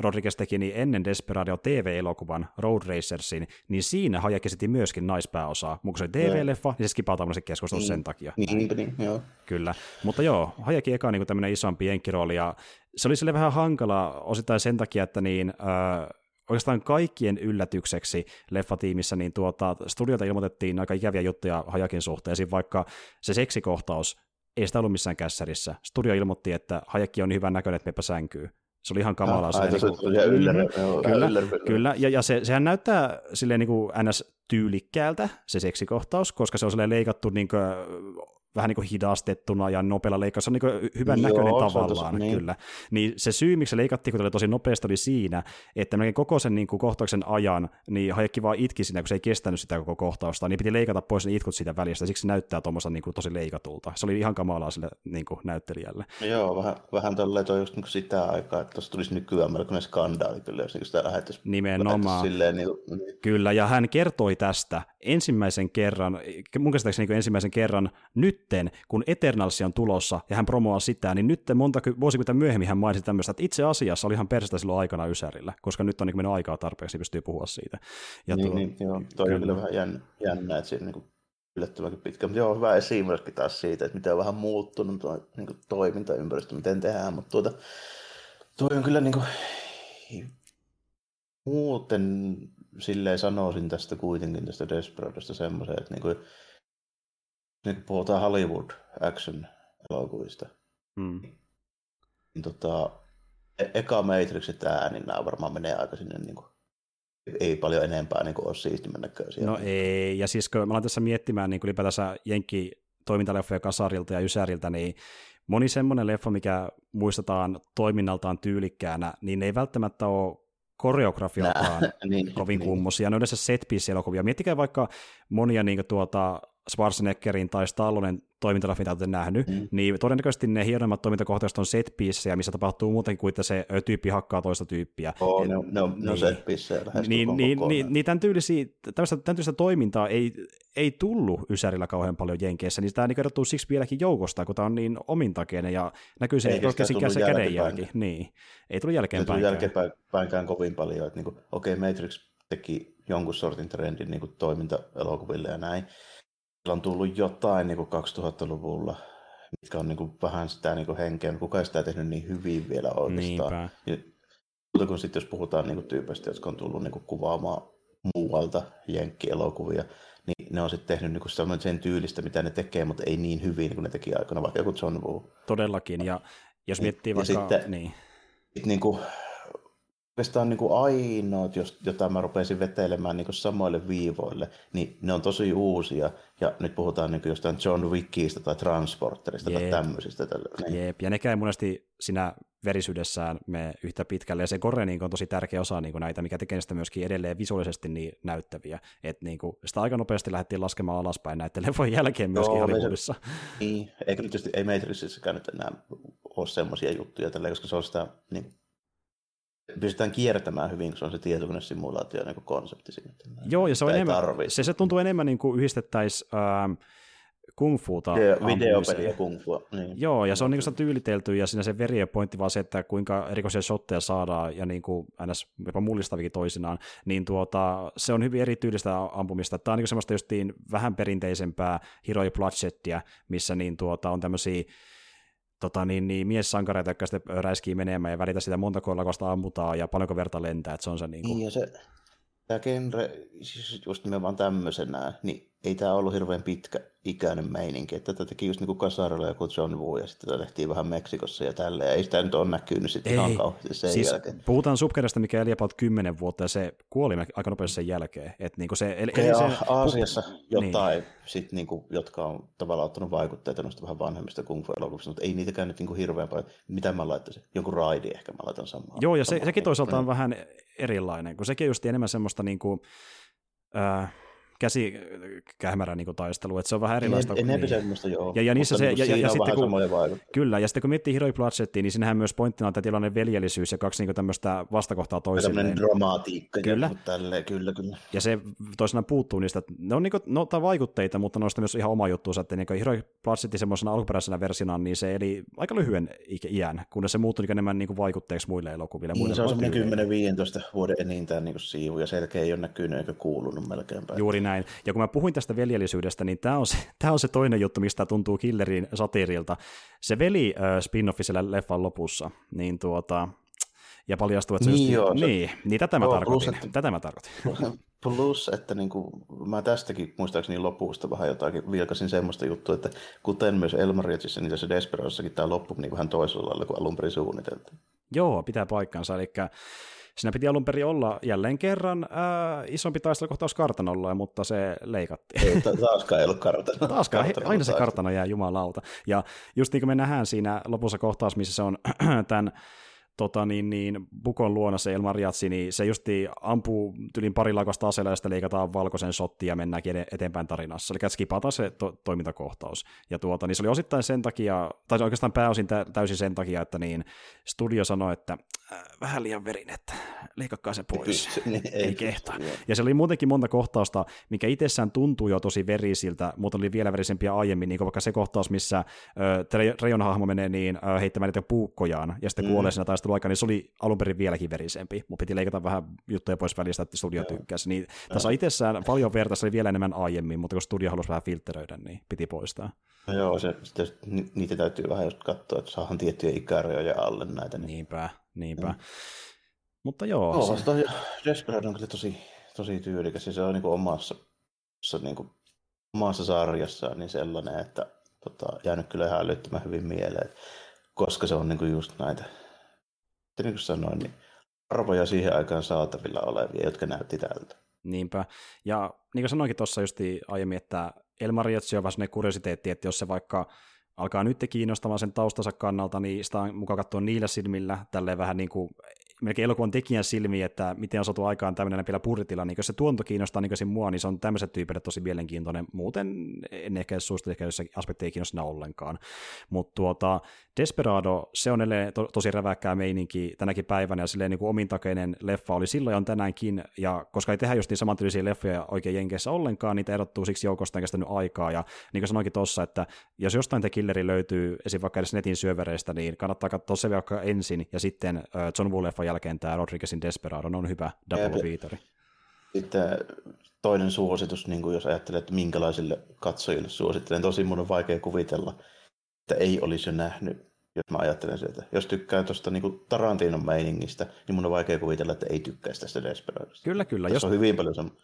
Rodriguez teki niin ennen Desperado TV-elokuvan Road Racersin, niin siinä Hayek esitti myöskin naispääosaa. Muun se TV-leffa, niin se skipataan se keskustelu niin, sen takia. Niin, niin, niin, joo. Kyllä, mutta joo, Hayekin eka niin tämmöinen isompi jenkkirooli, ja se oli sille vähän hankala osittain sen takia, että niin, äh, oikeastaan kaikkien yllätykseksi leffatiimissä, niin tuota, studiolta ilmoitettiin aika ikäviä juttuja Hajakin suhteen, vaikka se seksikohtaus ei sitä ollut missään kässärissä. Studio ilmoitti, että Hajakki on niin hyvän näköinen, että mepä sänkyy. Se oli ihan kamalaa. Ah, se, niin kuin, mm, kyllä, kyllä, ja, ja se, sehän näyttää silleen niin kuin ns. tyylikkäältä, se seksikkohtaus, koska se on leikattu niin kuin, vähän niin kuin hidastettuna ja nopealla leikkaus, se on niin hyvän Joo, näköinen tavallaan, niin. kyllä. Niin se syy, miksi se leikattiin, kun oli tosi nopeasti, oli siinä, että melkein koko sen niin kuin kohtauksen ajan, niin Hayekki vaan itki siinä, kun se ei kestänyt sitä koko kohtausta, niin piti leikata pois ne itkut siitä välistä, siksi se näyttää tuommoista niin kuin tosi leikatulta. Se oli ihan kamalaa sille niin kuin näyttelijälle. Joo, vähän, vähän tolleen toi just niin kuin sitä aikaa, että tuossa tulisi nykyään melkoinen skandaali kyllä, jos niin sitä lähettäisiin Nimenomaan. Silleen, niin, niin. Kyllä, ja hän kertoi tästä ensimmäisen kerran, mun käsittääkseni niin ensimmäisen kerran nytten, kun Eternals on tulossa ja hän promoaa sitä, niin nyt monta vuosikymmentä myöhemmin hän mainitsi tämmöistä, että itse asiassa oli ihan persestä silloin aikana Ysärillä, koska nyt on niin mennyt aikaa tarpeeksi, niin pystyy puhua siitä. Ja niin, tuo, niin, joo, toi kyllä. on kyllä vähän jännä, jännä että siinä niin yllättävänkin pitkä, mutta joo, hyvä esimerkki taas siitä, että miten on vähän muuttunut tuo niin toimintaympäristö, miten tehdään, mutta tuota, tuo on kyllä niin kuin, muuten silleen sanoisin tästä kuitenkin tästä Desperadosta semmoisen, että niin kuin, nyt puhutaan Hollywood action-elokuvista, mm. niin tota, e- eka Matrixit ääni, niin nämä varmaan menee aika sinne niin kuin, ei paljon enempää niin kuin ole siistimän näköisiä. No ei, ja siis kun mä olen tässä miettimään niin kuin ylipäätänsä Jenkki toimintaleffoja Kasarilta ja Ysäriltä, niin moni semmoinen leffa, mikä muistetaan toiminnaltaan tyylikkäänä, niin ei välttämättä ole koreografialtaan niin, kovin niin. kummosia. Ne on yleensä set elokuvia Miettikää vaikka monia niin tuota, Schwarzeneggerin tai Stallonen toimintalaffit olette nähnyt, mm. niin todennäköisesti ne hienoimmat toimintakohtaiset on set missä tapahtuu muutenkin kuin, että se tyyppi hakkaa toista tyyppiä. Oh, ne, on, ne on, ne on set niin, niin, niin, niin tämän, tyylisiä, tämmöistä, tämän tyylistä toimintaa ei, ei tullut Ysärillä kauhean paljon Jenkeissä, niin tämä niin erottuu siksi vieläkin joukosta, kun tämä on niin omintakeinen ja näkyy se oikeasti se kädenjälki. Niin, ei tullut jälkeenpäin. Ei tullut jälkeenpäinkään kovin paljon, että niin okei, okay, Matrix teki jonkun sortin trendin niin toiminta-elokuville ja näin, on tullut jotain niin kuin 2000-luvulla, mitkä on niin kuin vähän sitä niin kuin henkeä, kuka ei sitä tehnyt niin hyvin vielä oikeastaan. Mutta kun sitten jos puhutaan niin kuin tyypeistä, jotka on tullut niin kuin kuvaamaan muualta jenkkielokuvia, niin ne on sitten tehnyt niin kuin sen tyylistä, mitä ne tekee, mutta ei niin hyvin kuin ne teki aikana, vaikka joku John Woo. Todellakin, ja jos miettii ja, vaikka... Sitten, niin. niin kuin, oikeastaan niin kuin ainoat, jota mä rupesin vetelemään niin kuin samoille viivoille, niin ne on tosi uusia. Ja nyt puhutaan niin kuin jostain John Wickistä tai Transporterista Jeep. tai tämmöisistä. Niin. Jeep. Ja nekään monesti siinä verisyydessään me yhtä pitkälle. Ja se kore niin on tosi tärkeä osa niin kuin näitä, mikä tekee sitä myöskin edelleen visuaalisesti niin näyttäviä. Et niin kuin, sitä aika nopeasti lähdettiin laskemaan alaspäin näiden levojen jälkeen myöskin Joo, Hollywoodissa. Niin, eikä nyt tietysti ei Matrixissakaan nyt enää ole semmoisia juttuja, tälle, koska se on sitä niin pystytään kiertämään hyvin, kun se on se tietokonesimulaatio niin konsepti siinä. Joo, ja se, on enemmän, se, se tuntuu enemmän niin kuin yhdistettäisiin äh, kung fuuta Videopeli ja kung fu. Niin. Joo, ja se on niin kuin tyylitelty, ja siinä se veriä pointti vaan se, että kuinka erikoisia shotteja saadaan, ja niin kuin ns. jopa mullistavikin toisinaan, niin tuota, se on hyvin erityylistä ampumista. Tämä on niin semmoista justiin vähän perinteisempää Hero Bloodshedia, missä niin tuota, on tämmöisiä tota, niin, niin, miessankareita, jotka sitten räiskii menemään ja välitä sitä montako kollakosta ammutaan ja paljonko verta lentää, että se on se niin kuin... Niin, ja se, tämä genre, siis just nimenomaan tämmöisenä, niin ei tämä ollut hirveän pitkä ikäinen meininki, että tätä teki just niin kuin Kasarilla joku John Woo ja sitten tätä tehtiin vähän Meksikossa ja tälle ja ei sitä nyt ole näkynyt sitten ihan kauheasti sen siis jälkeen. Puhutaan Subkerasta, mikä eli about 10 vuotta ja se kuoli aika nopeasti sen jälkeen. Että niin kuin se, eli, eli se, Aasiassa pu- jotain, niin. sit niin kuin, jotka on tavallaan ottanut vaikutteita noista vähän vanhemmista kung fu elokuvista, mutta ei niitäkään nyt niin kuin hirveän paljon. Mitä mä laittaisin? Jonkun raidi ehkä mä laitan samaa. Joo, ja se, sekin toisaalta on vähän erilainen, kun sekin on just enemmän semmoista niin kuin, äh, käsikähmärä niin taistelu, että se on vähän erilaista. En, en niin. semmoista, joo. Ja, ja, niissä se, niin ja, ja, ja sitten kun, kyllä, ja sitten kun miettii Hero Bladsettia, niin siinähän myös pointtina on tämä tilanne veljellisyys ja kaksi niin tämmöistä vastakohtaa toisilleen. Tämmöinen dramatiikka. Kyllä. Tälleen, kyllä, kyllä. Ja se toisinaan puuttuu niistä, ne on, niin kuin, no, vaikutteita, mutta noista myös ihan oma juttu, että niin Hero Bladsetti semmoisena alkuperäisenä versiona, niin se eli aika lyhyen iän, kunnes se muuttui niin enemmän niin vaikutteeksi muille elokuville. Niin, se on semmoinen 10-15 vuoden enintään niin siivu, ja selkeä ei ole näkynyt eikä kuulunut melkeinpä. Juuri näin. Ja kun mä puhuin tästä veljellisyydestä, niin tämä on, se, tämä on se toinen juttu, mistä tuntuu Killerin satiirilta. Se veli äh, spin-offi siellä leffan lopussa, niin tuota, ja paljastuu, että se niin, just, joo, niin, niin tätä mä joo, tarkoitin. Plus, että, tätä mä tarkoitin. Plus, että niin kuin, mä tästäkin muistaakseni lopusta vähän jotakin vilkasin semmoista juttua, että kuten myös Elmarietsissa, niin tässä Desperadossakin tämä loppu niin vähän toisella lailla kuin alun perin suunniteltiin. Joo, pitää paikkansa, eli Siinä piti alun perin olla jälleen kerran ää, isompi taistelukohtaus kartanolla, mutta se leikattiin. Ei, taaskaan ei ollut kartano. Taaskaan, kartano, aina se kartano jää jumalauta. Ja just niin kuin me nähdään siinä lopussa kohtaus, missä se on tämän tota, niin, niin, Bukon luona se Elmar Jatsi, niin se justi ampuu tylin pari lakosta aseella ja sitten leikataan valkoisen shotti ja mennäänkin eteenpäin tarinassa. Eli skipataan se to- toimintakohtaus. Ja tuota, niin se oli osittain sen takia, tai oikeastaan pääosin täysin sen takia, että niin studio sanoi, että äh, vähän liian verin, että leikakkaa se pois. Ei, kehtaa. Ja se oli muutenkin monta kohtausta, mikä itsessään tuntuu jo tosi verisiltä, mutta oli vielä verisempiä aiemmin, niin kuin vaikka se kohtaus, missä äh, Trejon hahmo menee niin äh, heittämään niitä puukkojaan, ja sitten mm. kuolee siinä taistelun niin se oli alun perin vieläkin verisempi. Mun piti leikata vähän juttuja pois välistä, että studio tykkäsi. Niin tässä on itsessään paljon verta, se oli vielä enemmän aiemmin, mutta kun studio halusi vähän filtteröidä, niin piti poistaa. No joo, se, sitten, niitä täytyy vähän just katsoa, että saahan tiettyjä ikärajoja alle näitä. Niin... Niinpä, niinpä. Mm. Mutta joo. Joo, se... toi Desperado on kyllä tosi, tosi tyylikäs ja se on niin kuin omassa, niin kuin, omassa sarjassaan niin sellainen, että tota, jäänyt kyllä ihan älyttömän hyvin mieleen, koska se on niin kuin just näitä niin kuin sanoin, niin arvoja siihen aikaan saatavilla olevia, jotka näytti tältä. Niinpä. Ja niin kuin sanoinkin tuossa just aiemmin, että El Mariachi on vähän kuriositeetti, että jos se vaikka alkaa nyt kiinnostamaan sen taustansa kannalta, niin sitä on mukaan katsoa niillä silmillä, tälleen vähän niin kuin melkein elokuvan tekijän silmiin, että miten on saatu aikaan tämmöinen vielä budjetilla, niin jos se tuonto kiinnostaa niin mua, niin se on tämmöiset tyypille tosi mielenkiintoinen. Muuten en ehkä suosittele, ehkä jos aspekti ei kiinnosta ollenkaan. Mutta tuota, Desperado, se on to, tosi räväkkää meininki tänäkin päivänä, ja silleen niin kuin omintakeinen leffa oli silloin ja on tänäänkin, ja koska ei tehdä just niin samantyylisiä leffoja oikein Jenkeissä ollenkaan, niitä erottuu siksi joukosta kestänyt aikaa, ja niin kuin sanoinkin tuossa, että jos jostain te killeri löytyy esim. vaikka edes netin syövereistä, niin kannattaa katsoa se vaikka ensin, ja sitten John Woo-leffa jälkeen tämä Rodriguezin Desperado on hyvä double featuri. Sitten toinen suositus, niin kuin jos ajattelee, että minkälaisille katsojille suosittelen. Tosi mun on vaikea kuvitella, että ei olisi jo nähnyt, jos mä ajattelen sieltä. Jos tykkää tuosta niin Tarantinon meiningistä, niin mun on vaikea kuvitella, että ei tykkäisi tästä Desperadosta. Kyllä, kyllä. Tässä jos... on hyvin paljon sem-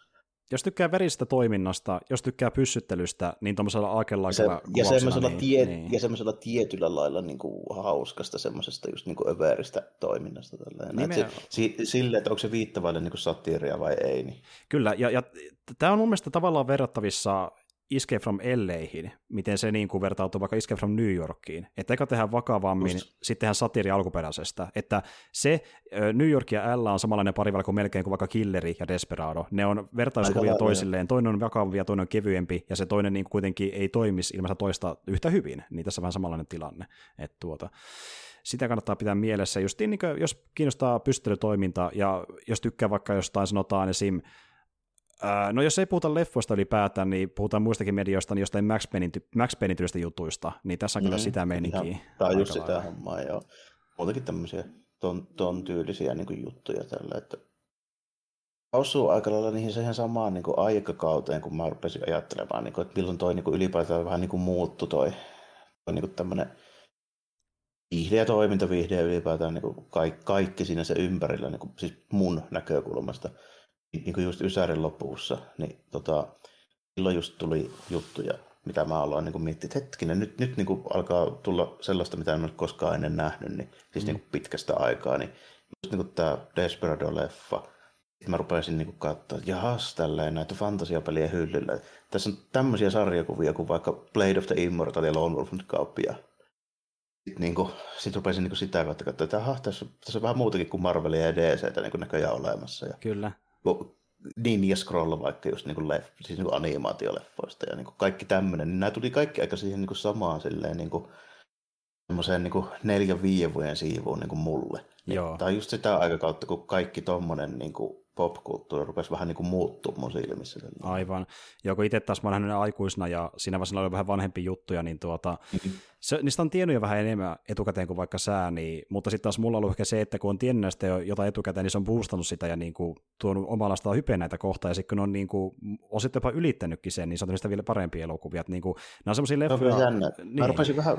jos tykkää verisestä toiminnasta, jos tykkää pyssyttelystä, niin tuollaisella aakelaisella ja, semmoisella niin, tie, niin. ja semmoisella tietyllä lailla niin kuin hauskasta, semmoisesta just niin kuin överistä toiminnasta. Tällainen. Se, si, sille, että onko se viittavaille niin satiiria vai ei. Niin. Kyllä, ja, ja tämä on mun mielestä tavallaan verrattavissa Escape from LAihin, miten se niin kuin vertautuu vaikka Escape from New Yorkiin. Että eka tehdään vakavammin, Just. sitten tehdään satiiri alkuperäisestä. Että se New York ja L on samanlainen pariväli kuin melkein kuin vaikka Killeri ja Desperado. Ne on vertaiskuvia Aika toisilleen. Lailla. Toinen on vakavia, toinen on kevyempi, ja se toinen niin kuitenkin ei toimisi ilman toista yhtä hyvin. Niin tässä on vähän samanlainen tilanne. Että tuota, sitä kannattaa pitää mielessä. Just niin, niin jos kiinnostaa pystyttelytoiminta, ja jos tykkää vaikka jostain sanotaan esim no jos ei puhuta leffoista ylipäätään, niin puhutaan muistakin medioista, niin jostain Max Paynein, Max Paynein jutuista, niin tässä on mm, kyllä sitä meininkiä. Tämä on just sitä hommaa, joo. Muutenkin tämmöisiä ton, ton tyylisiä niin kuin juttuja tällä, että osuu aika lailla niihin siihen samaan niin kuin aikakauteen, kun mä rupesin ajattelemaan, niin kuin, että milloin toi niin kuin ylipäätään vähän niin kuin muuttui toi, toi niin kuin tämmöinen viihde ja toiminta, viihde ja ylipäätään niin kuin kaikki, kaikki siinä se ympärillä, niin kuin, siis mun näkökulmasta – niin kuin just Ysärin lopussa, niin tota, silloin just tuli juttuja, mitä mä aloin niin miettiä, että hetkinen, nyt, nyt niin kuin alkaa tulla sellaista, mitä en ole koskaan ennen nähnyt, niin, siis mm. niin kuin pitkästä aikaa, niin just niin kuin tämä Desperado-leffa, sitten mä rupesin niin katsoa, että jahas, tälleen näitä fantasiapelien hyllyllä. Tässä on tämmöisiä sarjakuvia kuin vaikka Blade of the Immortal ja Lone Wolf Kauppia. Sitten niin kuin, sit rupesin niin kuin sitä kautta katsoa, että aha, tässä, tässä on vähän muutakin kuin Marvelia ja DCtä niin kuin näköjään olemassa. Ja Kyllä Ninja Scroll vaikka just niin leff, siis niin animaatioleffoista ja niin kaikki tämmöinen, niin nämä tuli kaikki aika siihen niin samaan silleen niin kuin, semmoiseen niin neljän viiden vuoden siivuun niin kuin mulle. Joo. Tämä on just sitä aikakautta, kun kaikki tommonen niin kuin popkulttuuri rupesi vähän niin kuin muuttua mun silmissä. Aivan. Ja kun itse taas mä olen aikuisena ja siinä vaiheessa oli vähän vanhempi juttuja, niin tuota, mm-hmm. se, niistä on tiennyt jo vähän enemmän etukäteen kuin vaikka sää, niin, mutta sitten taas mulla on ollut ehkä se, että kun on tiennyt näistä jo jotain etukäteen, niin se on boostannut sitä ja niin kuin tuonut omanlaista hypeä näitä kohtaa, ja sitten kun on niin kuin, osittain jopa ylittänytkin sen, niin se on niistä vielä parempia elokuvia. Että niin kuin, nämä on semmoisia leffoja... No. Niin. Mä rupesin vähän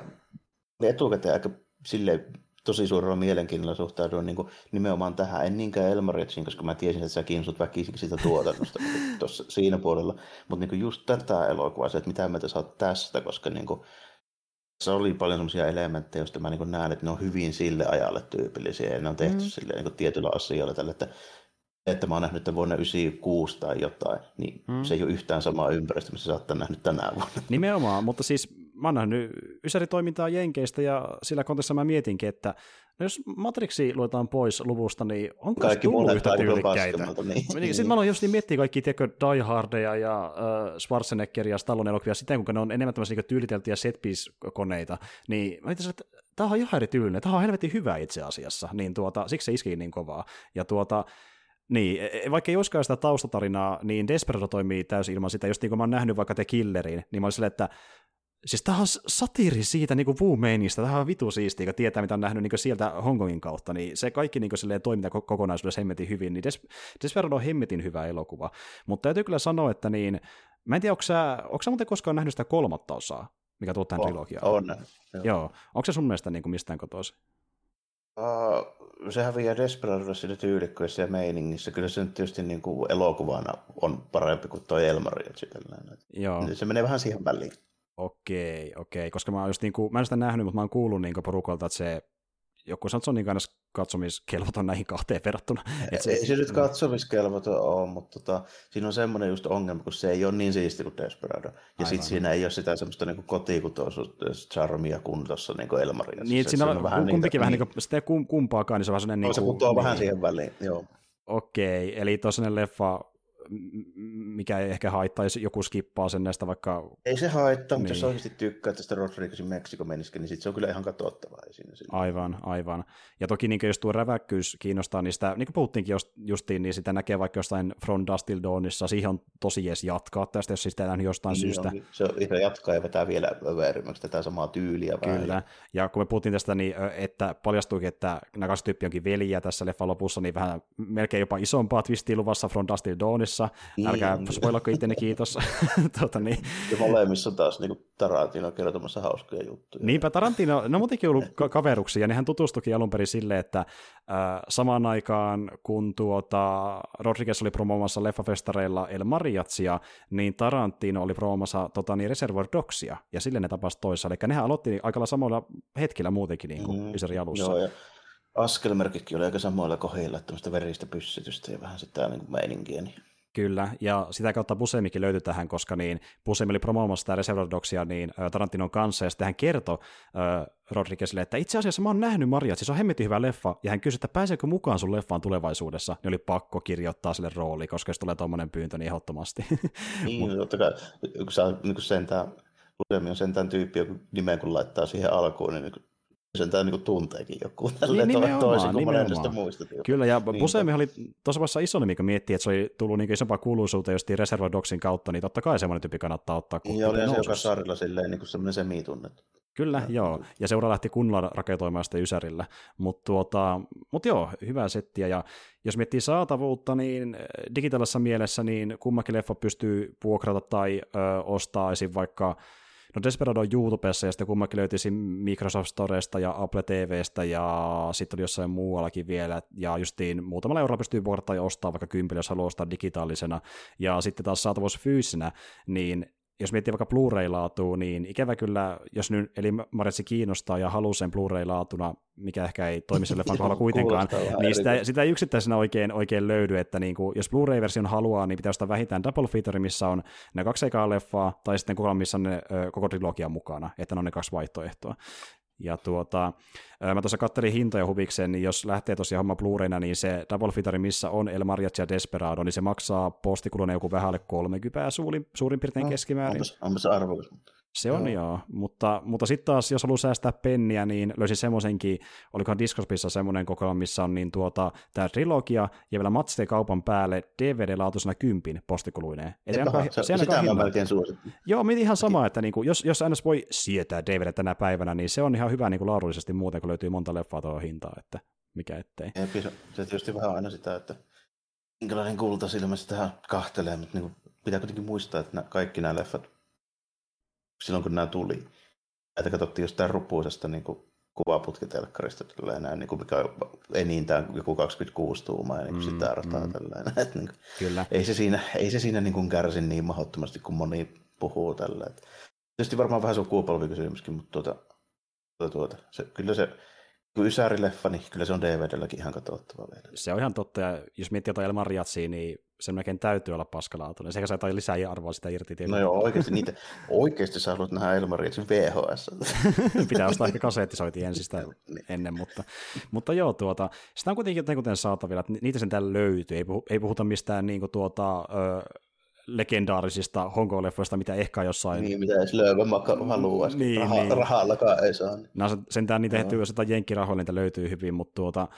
etukäteen aika silleen tosi suurella mielenkiinnolla suhtauduin niin kuin nimenomaan tähän. En niinkään Elmaritsiin, koska mä tiesin, että sä kiinnostut väkisinkin siitä tuotannosta tuossa, siinä puolella. Mutta niin just tätä elokuvaa, se, että mitä mieltä sä oot tästä, koska niin kuin, se oli paljon sellaisia elementtejä, joista mä niin näen, että ne on hyvin sille ajalle tyypillisiä ja ne on tehty mm. sille niin tietyllä asioilla tällä, että että mä oon nähnyt tämän vuonna 96 tai jotain, niin mm. se ei ole yhtään samaa ympäristöä, missä sä oot nähnyt tänä vuonna. Nimenomaan, mutta siis mä oon nähnyt ysäritoimintaa Jenkeistä ja sillä kontessa mä mietinkin, että no jos Matrixi luetaan pois luvusta, niin onko kaikki se tullut yhtä tyylikkäitä? Niin. niin. Sitten mä aloin just niin miettiä kaikki tiedätkö, Die Hardeja ja äh, Schwarzeneggeria ja Stallone elokuvia siten, kun ne on enemmän tämmöisiä niin tyyliteltyjä set koneita niin mä että tämä on ihan eri tyylinen, tämä on helvetin hyvä itse asiassa, niin tuota, siksi se iski niin kovaa. Ja tuota, niin, e, e, vaikka ei olisikaan sitä taustatarinaa, niin Desperado toimii täysin ilman sitä. Just niin kuin mä oon nähnyt vaikka The Killerin, niin mä olin silleen, että Siis tämä on satiiri siitä niin Wu Mainista, tämä on vitu siistiä, kun tietää, mitä on nähnyt niin sieltä Hongkongin kautta, niin se kaikki niin silleen toiminta kokonaisuudessa hemmetin hyvin, niin Des- on hemmetin hyvä elokuva. Mutta täytyy kyllä sanoa, että niin, mä en tiedä, onko sä, onko sä muuten koskaan nähnyt sitä kolmatta osaa, mikä tuo tähän trilogiaan? On. Joo. joo. Onko se sun mielestä niin kuin mistään kotoisin? Uh, sehän vie Desperadossa siinä tyylikkyessä ja meiningissä. Kyllä se nyt tietysti niin kuin elokuvana on parempi kuin tuo Elmari. Joo. Se menee vähän siihen väliin. Okei, okei, koska mä, just niin kuin, mä en sitä nähnyt, mutta mä oon kuullut niin porukalta, että se joku sanoo, että se on niin aina katsomiskelvoton näihin kahteen verrattuna. Et se, ei se nyt katsomiskelvoton ole, mutta tota, siinä on semmoinen just ongelma, kun se ei ole niin siisti kuin Desperado. Ja sitten siinä ei ole sitä semmoista niin kotikutoisuus-charmia kuin tuossa niin Elmaria. Niin, että siinä on, on vähän kumpikin niitä, vähän niin kuin, sitä ei kumpaakaan, niin se on vähän sellainen... Niin kuin, se putoaa niin, vähän siihen väliin, joo. Okei, eli tuossa leffa mikä ei ehkä haittaisi, joku skippaa sen näistä vaikka... Ei se haittaa, niin. mutta jos niin. oikeasti tykkää tästä Rodriguezin Meksiko meniski, niin sit se on kyllä ihan katsottavaa. Siinä, siinä. Aivan, aivan. Ja toki niin jos tuo räväkkyys kiinnostaa, niin sitä, niin kuin puhuttiinkin just, justiin, niin sitä näkee vaikka jostain From Dust Till Dawnissa, siihen on tosi jees jatkaa tästä, jos sitä nähnyt jostain niin syystä. On, se on ihan jatkaa ja vetää vielä överimmäksi tätä samaa tyyliä. Kyllä, vähän. ja kun me puhuttiin tästä, niin että paljastuikin, että nämä kaksi tyyppiä onkin veliä tässä leffan lopussa, niin vähän melkein jopa isompaa twistiä luvassa From Dust Till Dawnissa, molemmissa. Niin. Älkää spoilako itteni, kiitos. tuota, niin. Ja molemmissa taas niin Tarantino kertomassa hauskoja juttuja. Niinpä Tarantino, ne on muutenkin ollut kaveruksi, ja nehän tutustukin alun perin silleen, että äh, samaan aikaan kun tuota, Rodriguez oli promoomassa leffafestareilla El Mariatsia, niin Tarantino oli promoomassa tota, niin Reservoir Dogsia, ja sille ne tapasivat toissa. Eli nehän aloitti aika samalla hetkellä muutenkin niin kuin mm, alussa. Joo, ja askelmerkitkin oli aika samoilla kohdilla, tämmöistä veristä pyssytystä ja vähän sitä niin kuin meininkiä. Niin. Kyllä, ja sitä kautta Busemikin löytyi tähän, koska niin Busemi oli promoomassa sitä Reservoir Dogsia niin Tarantinon kanssa, ja sitten hän kertoi äh, Rodriguezille, että itse asiassa mä oon nähnyt Maria, että se on hemmetin hyvä leffa, ja hän kysyi, että pääseekö mukaan sun leffaan tulevaisuudessa, niin oli pakko kirjoittaa sille rooli, koska jos tulee tuommoinen pyyntö, niin ehdottomasti. Niin, totta kai, kun sä niin sentään, Busemi on sentään tyyppi, joku nimen kun laittaa siihen alkuun, niin sen tämä niin tunteekin joku. Tälleen niin, toisin kuin nimenomaan. muista. Kyllä, ja niin, Busemi oli tuossa vaiheessa iso nimi, kun miettii, että se oli tullut niin isompaa kuuluisuutta just Reservoir Dogsin kautta, niin totta kai semmoinen tyyppi kannattaa ottaa. Niin, oli se joka sarjalla silleen niin kuin semmoinen semi-tunnettu. Kyllä, ja, joo. Ja seura lähti kunnolla raketoimaan sitä Ysärillä. Mutta tuota, mut joo, hyvää settiä. Ja jos miettii saatavuutta, niin digitaalisessa mielessä niin kummakin leffa pystyy vuokrata tai ö, ostaa esim. vaikka No Desperado on YouTubessa ja sitten kummakin löytyisi Microsoft Storesta ja Apple TVstä ja sitten oli jossain muuallakin vielä. Ja justiin muutamalla eurolla pystyy vuokrata ja ostaa vaikka kympillä, jos haluaa ostaa digitaalisena. Ja sitten taas saatavuus fyysisenä, niin jos miettii vaikka Blu-ray-laatua, niin ikävä kyllä, jos nyt eli Maretsi kiinnostaa ja haluaa sen Blu-ray-laatuna, mikä ehkä ei toimi sille kohdalla kuitenkaan, niin sitä, sitä ei yksittäisenä oikein, oikein löydy, että niin kuin, jos Blu-ray-version haluaa, niin pitää ostaa vähintään double feature, missä on ne kaksi ekaa leffaa, tai sitten kokonaan, missä on ne, koko trilogia mukana, että ne on ne kaksi vaihtoehtoa. Ja tuota, mä tuossa kattelin hintoja huvikseen, niin jos lähtee tosiaan homma Blu-rayna, niin se Double Feature, missä on El Mariachi ja Desperado, niin se maksaa postikuluna joku vähän alle 30 suurin, suurin piirtein no, keskimäärin. Onpas, onpas arvokas. Se on joo, joo. mutta, mutta sitten taas, jos haluaa säästää penniä, niin löysi semmoisenkin, olikohan Discospissa semmoinen kokoelma, missä on niin tuota, tämä trilogia ja vielä Matsite kaupan päälle DVD-laatuisena kympin postikuluineen. se, se, se, sitä mä melkein suosittu. Joo, mietin ihan sama, että niin kuin, jos, jos aina voi sietää DVD tänä päivänä, niin se on ihan hyvä niin kuin laadullisesti muuten, kun löytyy monta leffaa tuohon hintaa, että mikä ettei. Ja se tietysti vähän aina sitä, että minkälainen kultasilmä sitä kahtelee, mutta niin kuin, pitää kuitenkin muistaa, että kaikki nämä leffat silloin kun nämä tuli. Näitä katsottiin jostain rupuisesta niin kuvaputkitelkkarista, tällainen, niin kuin mikä on enintään joku 26 tuumaa, niin kuin mm, sitä rataa mm. tällainen. Että, niin kuin, Kyllä. Ei se siinä, ei se siinä niin kuin kärsi niin mahdottomasti kuin moni puhuu tällä. Että, tietysti varmaan vähän sukupolvikysymyskin, mutta tuota, tuota, tuota, se, kyllä se Ysäri-leffa, niin kyllä se on DVDlläkin ihan katsottava vielä. Se on ihan totta, ja jos miettii jotain Elman Riatsia, niin se melkein täytyy olla paskalaatuinen. Sekä saa jotain lisää arvoa sitä irti. Tietysti. No joo, oikeasti, niitä, oikeasti sä haluat nähdä Elman Riatsin VHS. Pitää ostaa ehkä kasettisoiti ensin sitä niin. ennen, mutta, mutta joo, tuota, sitä on kuitenkin kuten saatavilla, että niitä sen täällä löytyy. Ei, ei puhuta mistään niin kuin, tuota, ö, legendaarisista Hongkong-leffoista, mitä ehkä jossain... Niin, mitä edes Lööven haluaa, niin, Raha, niin. rahallakaan ei saa. No, sentään niitä tehty, jos jotain jenkkirahoilla niitä löytyy hyvin, mutta, tuota,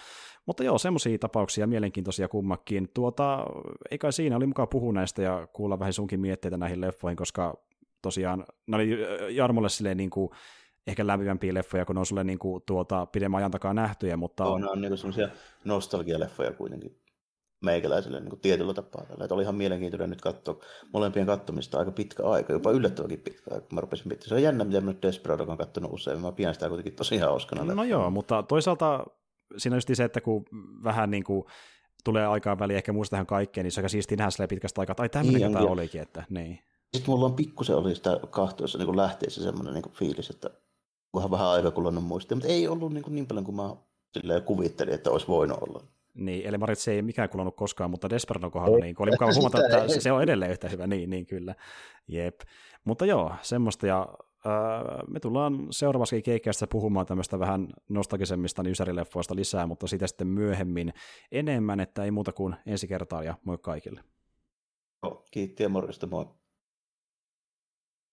mutta joo, semmoisia tapauksia mielenkiintoisia kummakin. Tuota, eikä siinä oli mukaan puhua näistä ja kuulla vähän sunkin mietteitä näihin leffoihin, koska tosiaan ne oli Jarmolle silleen niin kuin, ehkä lämpimämpiä leffoja, kun ne on sulle niin kuin, tuota, pidemmän ajan takaa nähtyjä, mutta... On, on niin semmoisia nostalgialeffoja kuitenkin meikäläiselle niin kuin tietyllä tapaa. Tällä. Että oli ihan mielenkiintoinen nyt katsoa molempien kattomista aika pitkä aika, jopa yllättävänkin pitkä aika. Mä rupesin miettimään. Se on jännä, mitä mä nyt Desperado on katsonut usein. Mä pidän sitä kuitenkin tosi hauskana. No joo, mutta toisaalta siinä on just se, että kun vähän niin kuin tulee aikaan väliin, ehkä muista tähän kaikkeen, niin se on aika siistiä nähdä pitkästä aikaa, että ai tämmöinen niin, tämä olikin, että niin. Sitten mulla on pikkusen oli sitä kahtoissa niin lähteessä semmoinen niin fiilis, että kunhan vähän aika kulunut muistia, mutta ei ollut niin, kuin niin paljon kuin mä kuvittelin, että olisi voinut olla. Niin, eli Marit se ei mikään kulunut koskaan, mutta Desperadon kohdalla niin, oli mukava huomata, että ei. se on edelleen yhtä hyvä, niin, niin kyllä. Jep. Mutta joo, semmoista, ja äh, me tullaan seuraavassa keikkäistä puhumaan tämmöistä vähän nostalgisemmista ysärileffoista lisää, mutta sitä sitten myöhemmin enemmän, että ei muuta kuin ensi kertaa ja moi kaikille. Kiitti ja morjesta, moi.